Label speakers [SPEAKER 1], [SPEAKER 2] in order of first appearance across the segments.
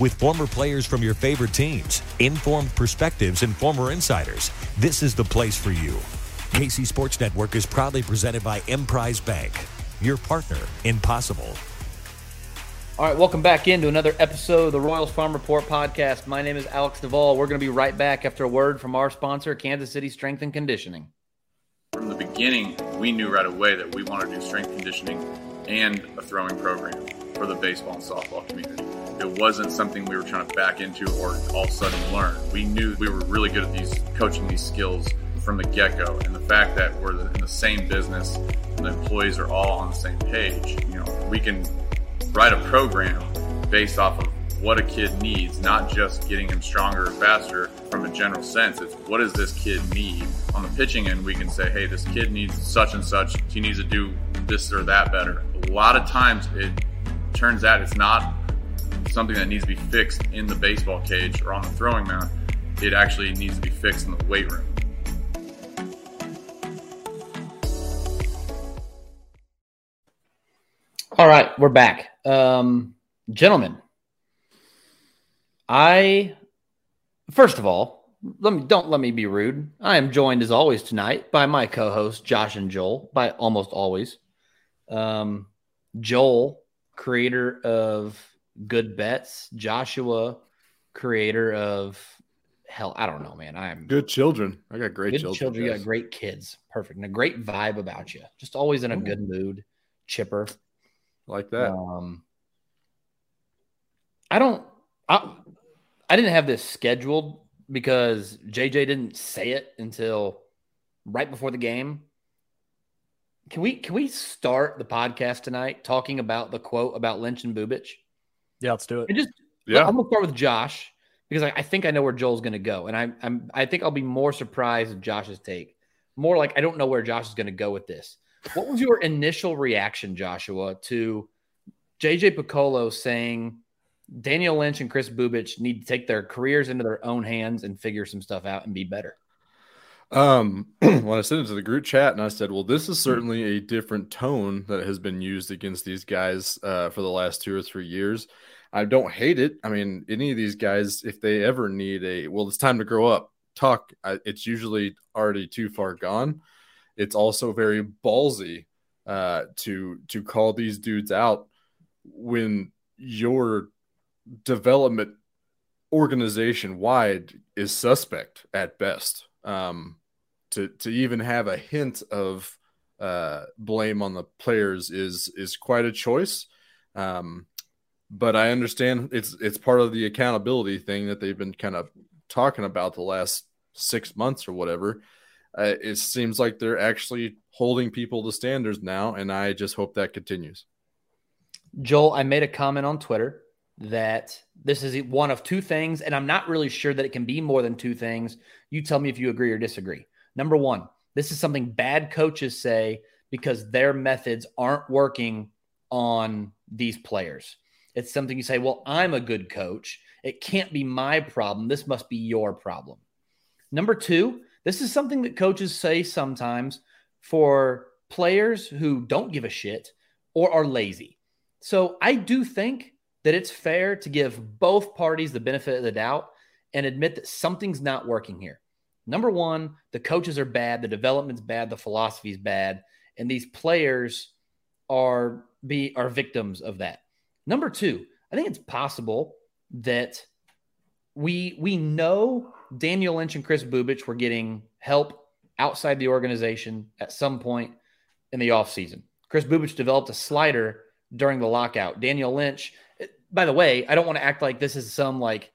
[SPEAKER 1] With former players from your favorite teams, informed perspectives, and former insiders, this is the place for you. KC Sports Network is proudly presented by Emprise Bank, your partner in possible.
[SPEAKER 2] All right, welcome back into another episode of the Royals Farm Report podcast. My name is Alex Duvall. We're going to be right back after a word from our sponsor, Kansas City Strength and Conditioning.
[SPEAKER 3] From the beginning, we knew right away that we wanted to do strength conditioning and a throwing program for the baseball and softball community. It wasn't something we were trying to back into or all of a sudden learn. We knew we were really good at these coaching these skills from the get-go and the fact that we're in the same business and the employees are all on the same page you know we can write a program based off of what a kid needs, not just getting him stronger or faster from a general sense. It's what does this kid need? On the pitching end, we can say, hey, this kid needs such and such. He needs to do this or that better. A lot of times it turns out it's not something that needs to be fixed in the baseball cage or on the throwing mound. It actually needs to be fixed in the weight room.
[SPEAKER 2] All right, we're back. Um, gentlemen, I first of all, let me don't let me be rude. I am joined as always tonight by my co-hosts Josh and Joel, by almost always. Um, Joel, creator of Good Bets, Joshua, creator of hell, I don't know, man. I'm
[SPEAKER 4] good children. I got great
[SPEAKER 2] good
[SPEAKER 4] children.
[SPEAKER 2] children. You got great kids. Perfect. And a great vibe about you. Just always in a good mood, chipper.
[SPEAKER 4] Like that.
[SPEAKER 2] Um, I don't. I, I didn't have this scheduled because JJ didn't say it until right before the game. Can we can we start the podcast tonight talking about the quote about Lynch and Bubic?
[SPEAKER 5] Yeah, let's do it.
[SPEAKER 2] And just
[SPEAKER 4] Yeah.
[SPEAKER 2] I'm gonna start with Josh because I, I think I know where Joel's gonna go, and I, I'm I think I'll be more surprised at Josh's take. More like I don't know where Josh is gonna go with this. What was your initial reaction, Joshua, to JJ Picollo saying Daniel Lynch and Chris Bubic need to take their careers into their own hands and figure some stuff out and be better?
[SPEAKER 4] Um, when I sent it to the group chat and I said, well, this is certainly a different tone that has been used against these guys uh, for the last two or three years. I don't hate it. I mean, any of these guys, if they ever need a, well, it's time to grow up, talk, I, it's usually already too far gone. It's also very ballsy uh, to to call these dudes out when your development organization wide is suspect at best. Um, to to even have a hint of uh, blame on the players is is quite a choice. Um, but I understand it's it's part of the accountability thing that they've been kind of talking about the last six months or whatever. Uh, it seems like they're actually holding people to standards now, and I just hope that continues.
[SPEAKER 2] Joel, I made a comment on Twitter that this is one of two things, and I'm not really sure that it can be more than two things. You tell me if you agree or disagree. Number one, this is something bad coaches say because their methods aren't working on these players. It's something you say, well, I'm a good coach. It can't be my problem. This must be your problem. Number two, this is something that coaches say sometimes for players who don't give a shit or are lazy. So I do think that it's fair to give both parties the benefit of the doubt and admit that something's not working here. Number one, the coaches are bad, the development's bad, the philosophy's bad, and these players are be are victims of that. Number two, I think it's possible that we we know Daniel Lynch and Chris Bubic were getting help outside the organization at some point in the offseason. Chris Bubic developed a slider during the lockout. Daniel Lynch, by the way, I don't want to act like this is some like,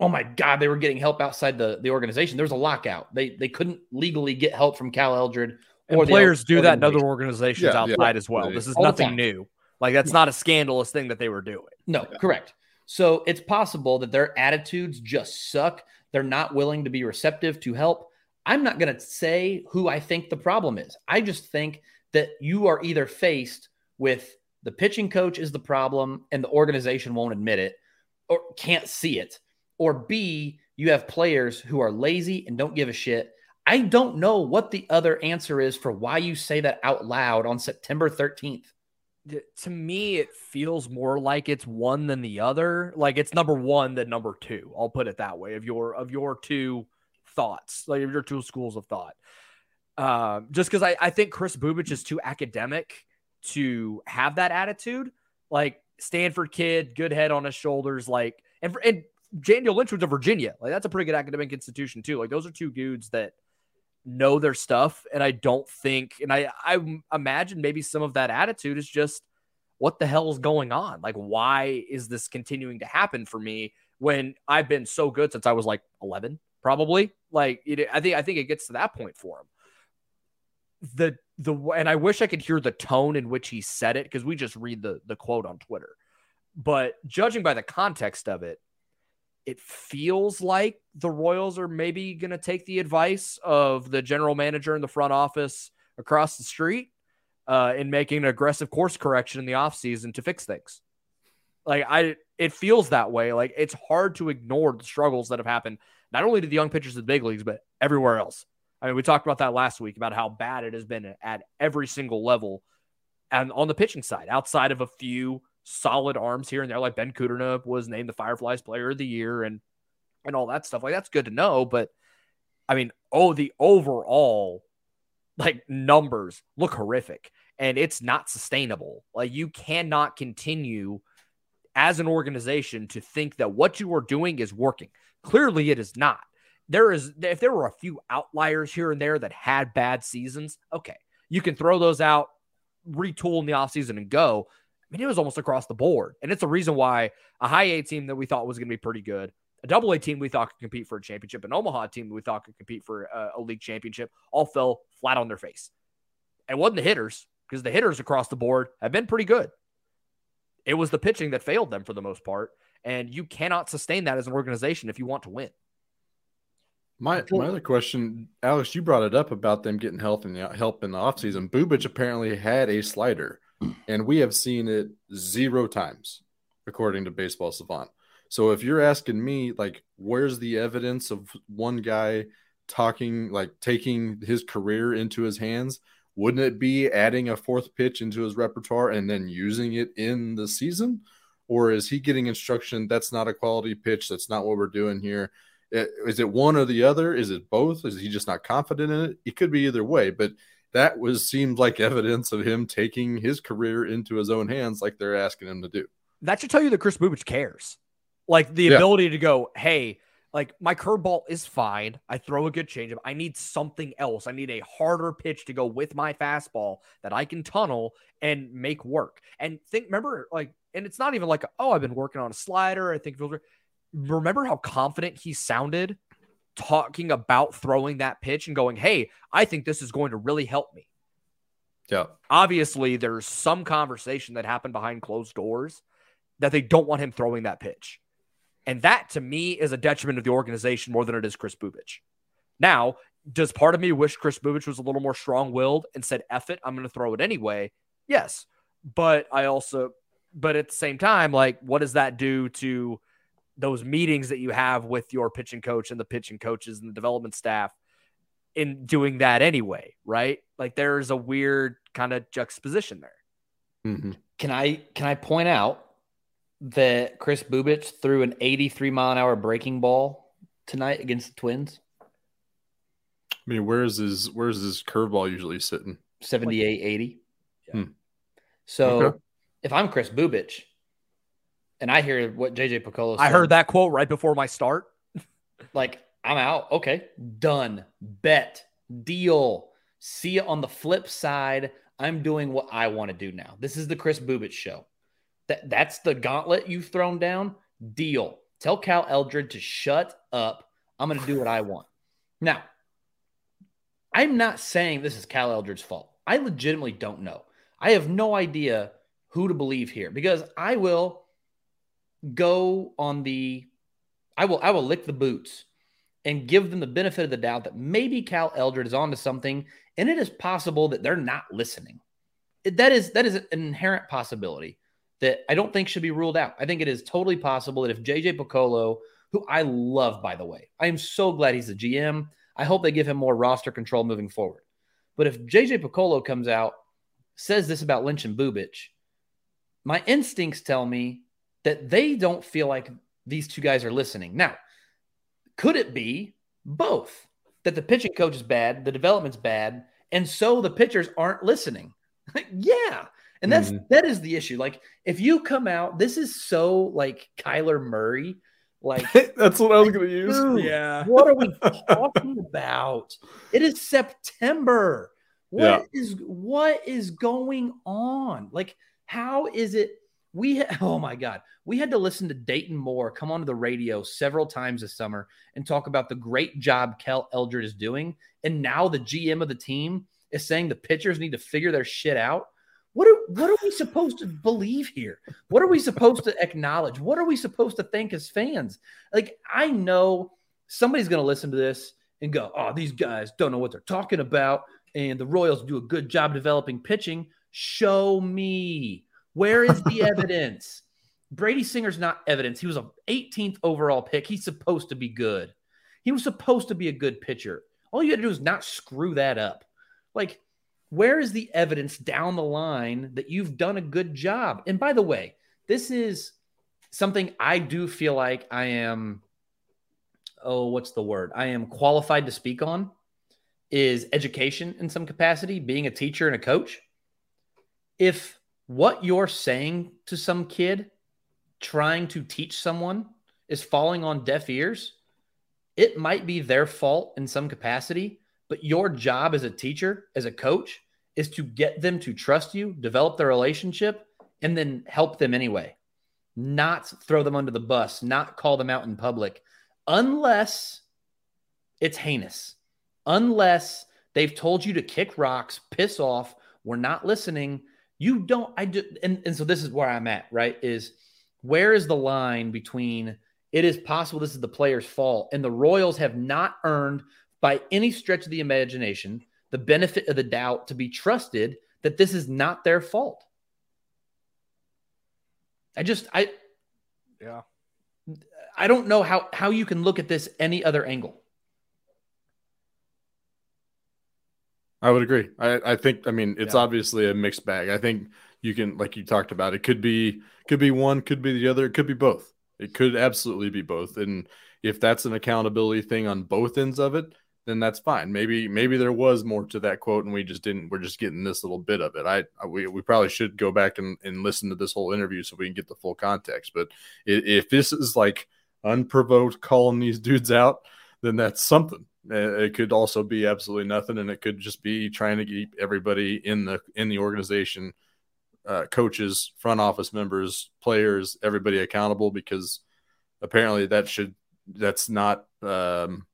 [SPEAKER 2] oh my God, they were getting help outside the, the organization. There was a lockout. They they couldn't legally get help from Cal Eldred.
[SPEAKER 5] Or and players do that in other organizations yeah, outside yeah. as well. This is All nothing new. Like that's not a scandalous thing that they were doing.
[SPEAKER 2] No, yeah. correct. So it's possible that their attitudes just suck. They're not willing to be receptive to help. I'm not going to say who I think the problem is. I just think that you are either faced with the pitching coach is the problem and the organization won't admit it or can't see it, or B, you have players who are lazy and don't give a shit. I don't know what the other answer is for why you say that out loud on September 13th
[SPEAKER 5] to me it feels more like it's one than the other. Like it's number one than number two. I'll put it that way of your of your two thoughts like your two schools of thought. Um, just because I, I think Chris Bubic is too academic to have that attitude. Like stanford kid good head on his shoulders like and, and daniel lynch was a virginia like that's a pretty good academic institution too like those are two dudes that know their stuff. And I don't think, and I, I imagine maybe some of that attitude is just what the hell is going on? Like, why is this continuing to happen for me when I've been so good since I was like 11, probably? Like, it, I think, I think it gets to that point for him. The, the, and I wish I could hear the tone in which he said it because we just read the, the quote on Twitter. But judging by the context of it, it feels like the Royals are maybe going to take the advice of the general manager in the front office across the street uh, in making an aggressive course correction in the offseason to fix things. Like I, it feels that way. Like it's hard to ignore the struggles that have happened not only to the young pitchers of the big leagues, but everywhere else. I mean, we talked about that last week about how bad it has been at every single level, and on the pitching side, outside of a few solid arms here and there. Like Ben Kudrna was named the Fireflies Player of the Year and and all that stuff. Like that's good to know. But I mean, oh, the overall like numbers look horrific and it's not sustainable. Like you cannot continue as an organization to think that what you are doing is working. Clearly, it is not. There is if there were a few outliers here and there that had bad seasons, okay, you can throw those out, retool in the offseason and go. I mean, it was almost across the board. And it's a reason why a high A team that we thought was going to be pretty good, a double A team we thought could compete for a championship, an Omaha team we thought could compete for a, a league championship, all fell flat on their face. It wasn't the hitters because the hitters across the board have been pretty good. It was the pitching that failed them for the most part. And you cannot sustain that as an organization if you want to win.
[SPEAKER 4] My my other question, Alex, you brought it up about them getting help in the help in the offseason. Bubic apparently had a slider and we have seen it zero times, according to Baseball Savant. So if you're asking me, like, where's the evidence of one guy talking, like, taking his career into his hands? Wouldn't it be adding a fourth pitch into his repertoire and then using it in the season? Or is he getting instruction that's not a quality pitch? That's not what we're doing here. Is it one or the other? Is it both? Is he just not confident in it? It could be either way, but that was seemed like evidence of him taking his career into his own hands, like they're asking him to do.
[SPEAKER 5] That should tell you that Chris Bubic cares, like the yeah. ability to go, hey, like my curveball is fine. I throw a good changeup. I need something else. I need a harder pitch to go with my fastball that I can tunnel and make work. And think, remember, like, and it's not even like, oh, I've been working on a slider. I think remember how confident he sounded talking about throwing that pitch and going, Hey, I think this is going to really help me.
[SPEAKER 4] Yeah.
[SPEAKER 5] Obviously, there's some conversation that happened behind closed doors that they don't want him throwing that pitch. And that to me is a detriment of the organization more than it is Chris Bubic. Now, does part of me wish Chris Bubic was a little more strong willed and said, F it, I'm going to throw it anyway? Yes. But I also, but at the same time, like, what does that do to those meetings that you have with your pitching coach and the pitching coaches and the development staff in doing that anyway, right? Like there's a weird kind of juxtaposition there.
[SPEAKER 2] Mm-hmm. Can I can I point out that Chris Bubic threw an 83 mile an hour breaking ball tonight against the Twins?
[SPEAKER 4] I mean, where's his where's his curveball usually sitting?
[SPEAKER 2] 78 80.
[SPEAKER 4] Hmm.
[SPEAKER 2] So
[SPEAKER 4] Okay.
[SPEAKER 2] if I'm Chris Bubic and I hear what JJ Picollo
[SPEAKER 5] I heard that quote right before my start.
[SPEAKER 2] like I'm out. Okay, done. Bet, deal. See you on the flip side. I'm doing what I want to do now. This is the Chris Bubic show. That that's the gauntlet you've thrown down. Deal. Tell Cal Eldred to shut up. I'm going to do what I want. Now, I'm not saying this is Cal Eldred's fault. I legitimately don't know. I have no idea who to believe here because I will go on the I will I will lick the boots and give them the benefit of the doubt that maybe Cal Eldred is onto something, and it is possible that they're not listening. That is that is an inherent possibility that I don't think should be ruled out. I think it is totally possible that if JJ Picollo, who I love by the way, I am so glad he's the GM. I hope they give him more roster control moving forward. But if JJ Picollo comes out, says this about Lynch and Bubic, my instincts tell me that they don't feel like these two guys are listening. Now, could it be both that the pitching coach is bad, the development's bad, and so the pitchers aren't listening? yeah. And that's mm-hmm. that is the issue. Like if you come out, this is so like Kyler Murray, like
[SPEAKER 4] That's what I was gonna use.
[SPEAKER 2] Dude,
[SPEAKER 5] Yeah.
[SPEAKER 2] what are we talking about? It is September. What is
[SPEAKER 4] Yeah.
[SPEAKER 2] what is going on? Like, how is it? We oh my god, we had to listen to Dayton Moore come onto the radio several times this summer and talk about the great job Cal Eldred is doing, and now the GM of the team is saying the pitchers need to figure their shit out. What are what are we supposed to believe here? What are we supposed to acknowledge? What are we supposed to think as fans? Like, I know somebody's going to listen to this and go, oh, these guys don't know what they're talking about. And the Royals do a good job developing pitching. Show me. Where is the evidence? Brady Singer's not evidence. He was a 18th overall pick. He's supposed to be good. He was supposed to be a good pitcher. All you had to do is not screw that up. Like, where is the evidence down the line that you've done a good job? And by the way, this is something I do feel like I am oh, what's the word? I am qualified to speak on is education in some capacity, being a teacher and a coach. If what you're saying to some kid, trying to teach someone, is falling on deaf ears, it might be their fault in some capacity, but your job as a teacher, as a coach, is to get them to trust you, develop their relationship, and then help them anyway. Not throw them under the bus, not call them out in public, unless it's heinous. Unless they've told you to kick rocks, piss off, we're not listening. You don't, I do, and, and so this is where I'm at, right? Is where is the line between it is possible this is the player's fault and the Royals have not earned by any stretch of the imagination the benefit of the doubt to be trusted that this is not their fault. I just I
[SPEAKER 5] Yeah.
[SPEAKER 2] I don't know how how you can look at this any other angle.
[SPEAKER 4] I would agree. I, I think I mean it's
[SPEAKER 5] Yeah.
[SPEAKER 4] obviously a mixed bag. I think you can like you talked about it could be could be one, could be the other, it could be both. It could absolutely be both. And if that's an accountability thing on both ends of it, then that's fine. Maybe maybe there was more to that quote and we just didn't we're just getting this little bit of it. I, I we, we probably should go back and, and listen to this whole interview so we can get the full context. But if, if this is like unprovoked calling these dudes out, then that's something. It could also be absolutely nothing, and it could just be trying to keep everybody in the in the organization, uh, coaches, front office members, players, everybody accountable because apparently that should that's not um,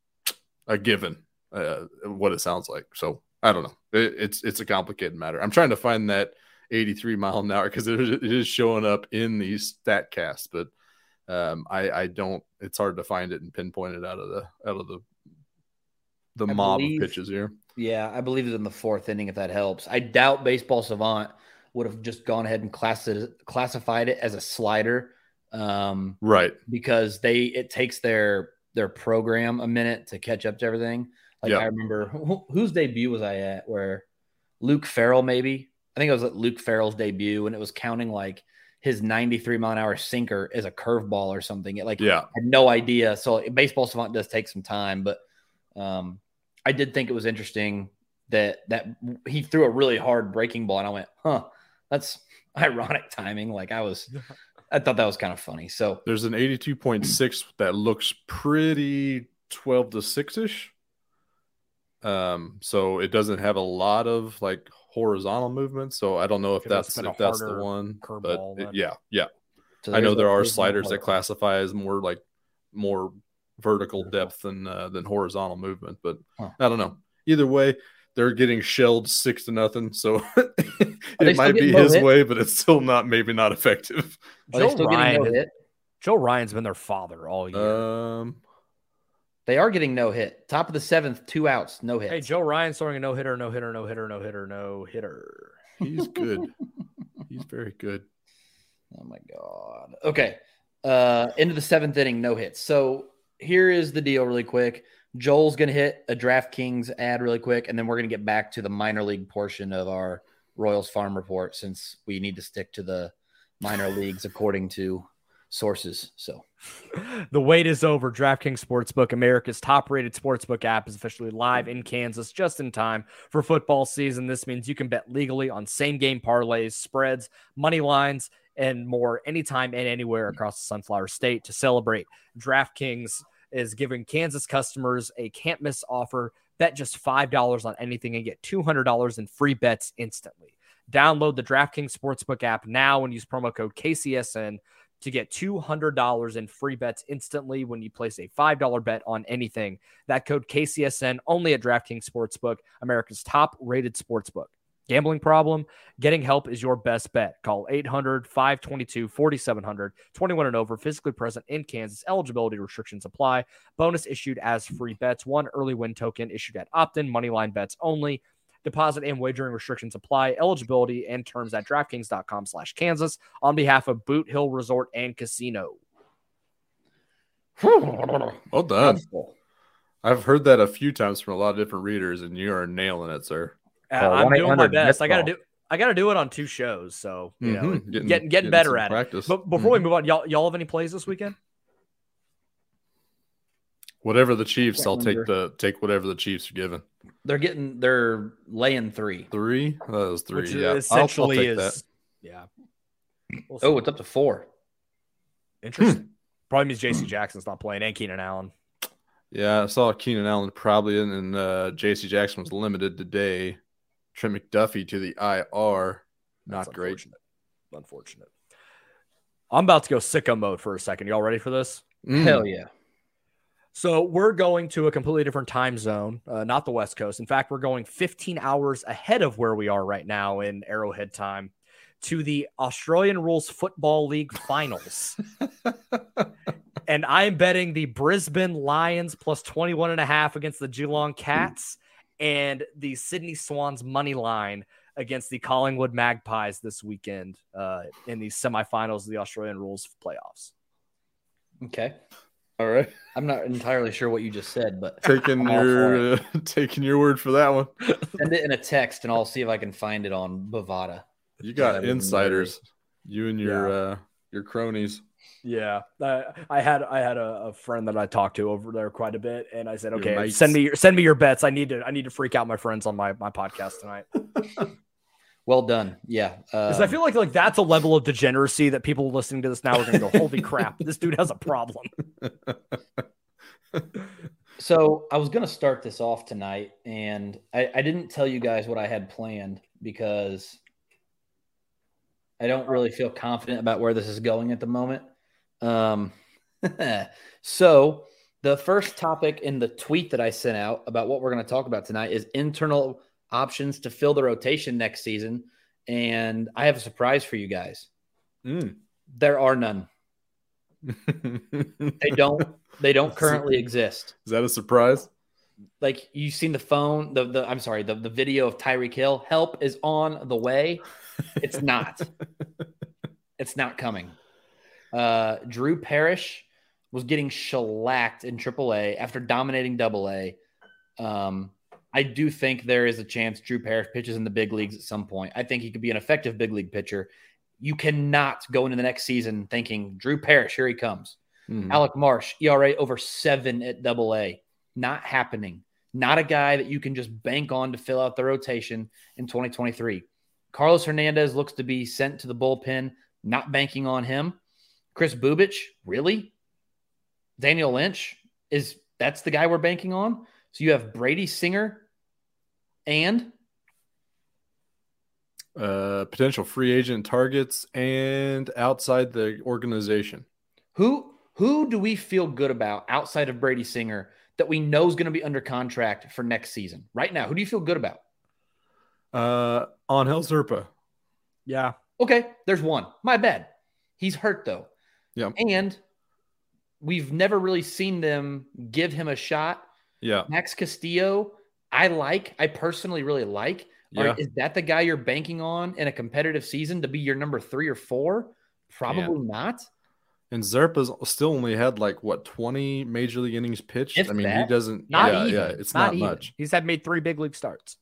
[SPEAKER 4] a given. Uh, what it sounds like. So I don't know. It, it's it's a complicated matter. I'm trying to find that 83 mile an hour because it, it is showing up in these stat casts, but um, I I don't. It's hard to find it and pinpoint it out of the out of the the
[SPEAKER 2] I
[SPEAKER 4] mob
[SPEAKER 2] believe-
[SPEAKER 4] of pitches here.
[SPEAKER 2] Yeah, I believe it's in the fourth inning if that helps. I doubt Baseball Savant would have just gone ahead and class classified it as a slider um,
[SPEAKER 4] Right.
[SPEAKER 2] because they it takes their their program a minute to catch up to everything. Like
[SPEAKER 4] Yeah.
[SPEAKER 2] I remember who, whose debut was I at where Luke Farrell maybe I think it was at Luke Farrell's debut and it was counting like his 93 mile an hour sinker as a curveball or something. It like
[SPEAKER 4] Yeah.
[SPEAKER 2] I had no idea. So baseball savant does take some time, but um, I did think it was interesting that that he threw a really hard breaking ball, and I went, huh, that's ironic timing. Like I was, I thought that was kind of funny. So
[SPEAKER 4] There's an 82.6 that looks pretty 12 to 6 ish. Um, so it doesn't have a lot of like horizontal movement. So I don't know if
[SPEAKER 5] Could have
[SPEAKER 4] that's
[SPEAKER 5] been a
[SPEAKER 4] if that's the one.
[SPEAKER 5] curveball
[SPEAKER 4] But it- yeah, yeah.
[SPEAKER 2] so
[SPEAKER 4] I know there are sliders that
[SPEAKER 2] hard-
[SPEAKER 4] classify as more like more vertical
[SPEAKER 5] Vertical.
[SPEAKER 4] depth than uh, than horizontal movement, but
[SPEAKER 2] Huh.
[SPEAKER 4] I don't know. Either way, they're getting shelled six to nothing, so it might be his
[SPEAKER 2] hit?
[SPEAKER 4] way, but it's still not maybe not effective.
[SPEAKER 2] Are
[SPEAKER 5] Joe
[SPEAKER 2] still
[SPEAKER 5] Ryan,
[SPEAKER 2] no hit?
[SPEAKER 5] Joe Ryan's been their father all year.
[SPEAKER 4] Um,
[SPEAKER 2] They are getting no hit. Top of the seventh, two outs, no hit.
[SPEAKER 5] hey, Joe Ryan's throwing a no hitter, no hitter, no hitter, no hitter, no hitter.
[SPEAKER 4] he's good. he's very good.
[SPEAKER 2] Oh my god. Okay. Uh into the seventh inning, no hits. So here is the deal really quick. Joel's gonna hit a DraftKings ad really quick, and then we're gonna get back to the minor league portion of our Royals farm report since we need to stick to the minor leagues according to sources. So
[SPEAKER 5] The wait is over. DraftKings Sportsbook, America's top rated sportsbook app, is officially live in Kansas just in time for football season. This means you can bet legally on same game parlays, spreads, money lines, and more anytime and anywhere across the Sunflower State. To celebrate, DraftKings is giving Kansas customers a can't miss offer. Bet just $5 on anything and get $200 in free bets instantly. Download the DraftKings Sportsbook app now and use promo code KCSN to get $200 in free bets instantly when you place a $5 bet on anything. That code KCSN only at DraftKings Sportsbook, America's top rated sportsbook. Gambling problem? Getting help is your best bet. Call 800 522 4700. 21 and over, physically present in Kansas. Eligibility restrictions apply. Bonus issued as free bets. One early win token issued at opt in, moneyline bets only. Deposit and wagering restrictions apply. Eligibility and terms at DraftKings.com slash Kansas on behalf of Boot Hill Resort and Casino.
[SPEAKER 4] Well done. I've heard that a few times from a lot of different readers, and you are nailing it, sir.
[SPEAKER 5] Uh,
[SPEAKER 2] Call
[SPEAKER 5] I'm doing my best. I gotta do I gotta do it on two shows. So you know,
[SPEAKER 4] Mhm.
[SPEAKER 5] getting getting, better
[SPEAKER 4] some
[SPEAKER 5] at
[SPEAKER 4] practice.
[SPEAKER 5] it. But before we move on, y'all y'all have any plays this weekend?
[SPEAKER 4] Whatever the Chiefs, I'll take the take whatever the Chiefs are given.
[SPEAKER 2] they're getting they're laying three.
[SPEAKER 4] Three? That was three.
[SPEAKER 5] Which
[SPEAKER 4] yeah, I'll- I'll
[SPEAKER 5] essentially
[SPEAKER 4] take
[SPEAKER 5] is
[SPEAKER 4] that.
[SPEAKER 5] yeah.
[SPEAKER 2] Oh, it's up to four.
[SPEAKER 5] interesting. Probably means J.C. Jackson's not playing and Keenan Allen.
[SPEAKER 4] Yeah, I saw Keenan Allen probably in, and uh, J.C. Jackson was limited today. Trent McDuffie to the IR. Not
[SPEAKER 5] That's
[SPEAKER 4] great.
[SPEAKER 5] Unfortunate. Unfortunate. I'm about to go sicko mode for a second. Y'all ready for this?
[SPEAKER 4] Mm.
[SPEAKER 2] Hell yeah.
[SPEAKER 5] So we're going to a completely different time zone, uh, not the West Coast. In fact, we're going 15 hours ahead of where we are right now in Arrowhead time to the Australian Rules Football League Finals. and I'm betting the Brisbane Lions plus 21 and a half against the Geelong Cats and the Sydney Swans money line against the Collingwood Magpies this weekend uh, in the semifinals of the Australian Rules playoffs.
[SPEAKER 2] Okay.
[SPEAKER 4] All right,
[SPEAKER 2] I'm not entirely sure what you just said, but
[SPEAKER 4] taking
[SPEAKER 2] I'm all for
[SPEAKER 4] your uh, taking your word for that one.
[SPEAKER 2] send it in a text and I'll see if I can find it on Bovada.
[SPEAKER 4] You got insiders. You and your uh, your cronies.
[SPEAKER 5] Yeah, I, I had I had a, a friend that I talked to over there quite a bit, and I said, "Okay, send me your, send me your bets. I need to I need to freak out my friends on my my podcast tonight."
[SPEAKER 2] Well done. Yeah.
[SPEAKER 5] Because I
[SPEAKER 2] um,
[SPEAKER 5] feel like like that's a level of degeneracy that people listening to this now are going to go, "Holy crap, this dude has a problem."
[SPEAKER 2] So I was going to start this off tonight, and I, I didn't tell you guys what I had planned because I don't really feel confident about where this is going at the moment. Um, so the first topic in the tweet that I sent out about what we're going to talk about tonight is internal options to fill the rotation next season, and I have a surprise for you guys.
[SPEAKER 4] Mm.
[SPEAKER 2] There are none. They don't. They don't currently exist.
[SPEAKER 4] Is that a surprise?
[SPEAKER 2] like you've seen the phone the, the i'm sorry the, the video of tyreek hill help is on the way it's not it's not coming uh drew parrish was getting shellacked in aaa after dominating double a um i do think there is a chance drew parrish pitches in the big leagues at some point i think he could be an effective big league pitcher You cannot go into the next season thinking Drew Parrish, here he comes.
[SPEAKER 4] Mhm.
[SPEAKER 2] Alec Marsh, ERA over seven at double A. Not happening. Not a guy that you can just bank on to fill out the rotation in 2023. Carlos Hernandez looks to be sent to the bullpen, not banking on him. Chris Bubic, really? Daniel Lynch is that's the guy we're banking on. So you have Brady Singer and
[SPEAKER 4] Uh, potential free agent targets and outside the organization.
[SPEAKER 2] who who do we feel good about outside of Brady Singer that we know is going to be under contract for next season? Right now, who do you feel good about?
[SPEAKER 4] Uh, Angel Zerpa.
[SPEAKER 5] Yeah.
[SPEAKER 2] Okay, there's one. My bad. He's hurt though.
[SPEAKER 4] Yeah.
[SPEAKER 2] And we've never really seen them give him a shot.
[SPEAKER 4] Yeah.
[SPEAKER 2] Max Castillo, I like. I personally really like. Are-
[SPEAKER 4] Yeah.
[SPEAKER 2] is that the guy you're banking on in a competitive season to be your number three or four? Probably not.
[SPEAKER 4] And Zerpa's still only had like what 20 major league innings pitched.
[SPEAKER 2] If
[SPEAKER 4] I mean, he doesn't
[SPEAKER 2] Not
[SPEAKER 4] yeah,
[SPEAKER 2] even.
[SPEAKER 4] yeah, it's not,
[SPEAKER 5] even.
[SPEAKER 4] much.
[SPEAKER 5] He's had made three big league starts.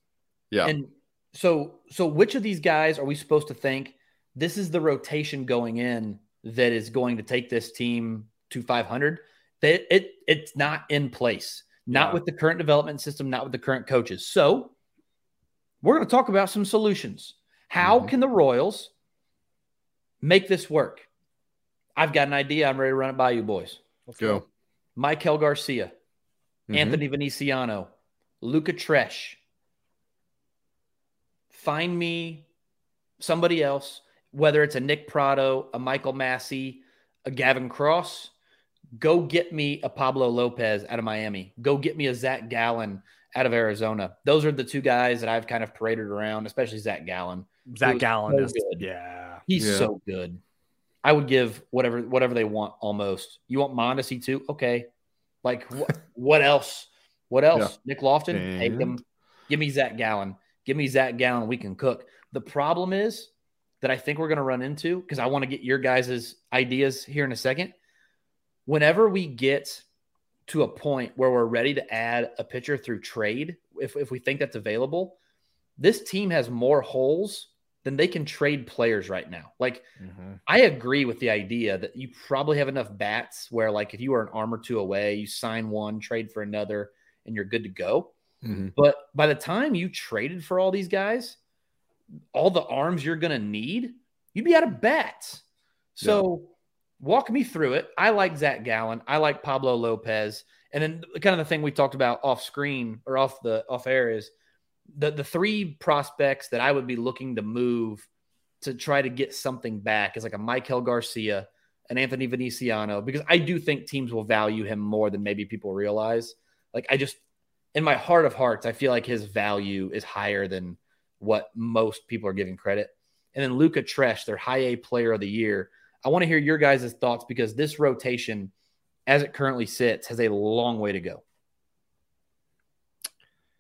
[SPEAKER 4] Yeah.
[SPEAKER 2] And so, so which of these guys are we supposed to think this is the rotation going in that is going to take this team to 500? That it it's not in place, not
[SPEAKER 4] Yeah.
[SPEAKER 2] with the current development system, not with the current coaches. So, we're going to talk about some solutions. How
[SPEAKER 4] Mhm.
[SPEAKER 2] can the Royals make this work? I've got an idea. I'm ready to run it by you, boys.
[SPEAKER 4] let's Go.
[SPEAKER 2] Maikel Garcia,
[SPEAKER 4] Mhm.
[SPEAKER 2] Anthony Veneziano, Luca Tresh. Find me somebody else, whether it's a Nick Pratto, a Michael Massey, a Gavin Cross. Go get me a Pablo Lopez out of Miami. Go get me a Zach Gallen out of Arizona. Those are the two guys that I've kind of paraded around, especially Zach Gallen.
[SPEAKER 5] Zach
[SPEAKER 2] was
[SPEAKER 5] Gallen
[SPEAKER 2] so
[SPEAKER 5] is
[SPEAKER 2] good.
[SPEAKER 5] yeah.
[SPEAKER 2] He's
[SPEAKER 4] Yeah.
[SPEAKER 2] so good. I would give whatever whatever they want almost. You want Mondesi too? Okay. Like what what else? What else? Nick Loftin, take him. Give me Zach Gallen. Give me Zach Gallen. We can cook. The problem is that I think we're going to run into because I want to get your guys' ideas here in a second. Whenever we get to a point where we're ready to add a pitcher through trade, if, if we think that's available, this team has more holes than they can trade players right now. Like, I agree with the idea that you probably have enough bats where, like, if you are an arm or two away, you sign one, trade for another, and you're good to go.
[SPEAKER 4] Mhm.
[SPEAKER 2] But by the time you traded for all these guys, all the arms you're going to need, you'd be out of bats. So walk me through it. I like Zach Gallen. I like Pablo Lopez. And then kind of the thing we talked about off screen or off the off air is the the three prospects that I would be looking to move to try to get something back is like a Maikel Garcia, an Anthony Veneziano, because I do think teams will value him more than maybe people realize. Like I just in my heart of hearts, I feel like his value is higher than what most people are giving credit. And then Luca Tresh, their high A player of the year. I want to hear your guys' thoughts because this rotation, as it currently sits, has a long way to go.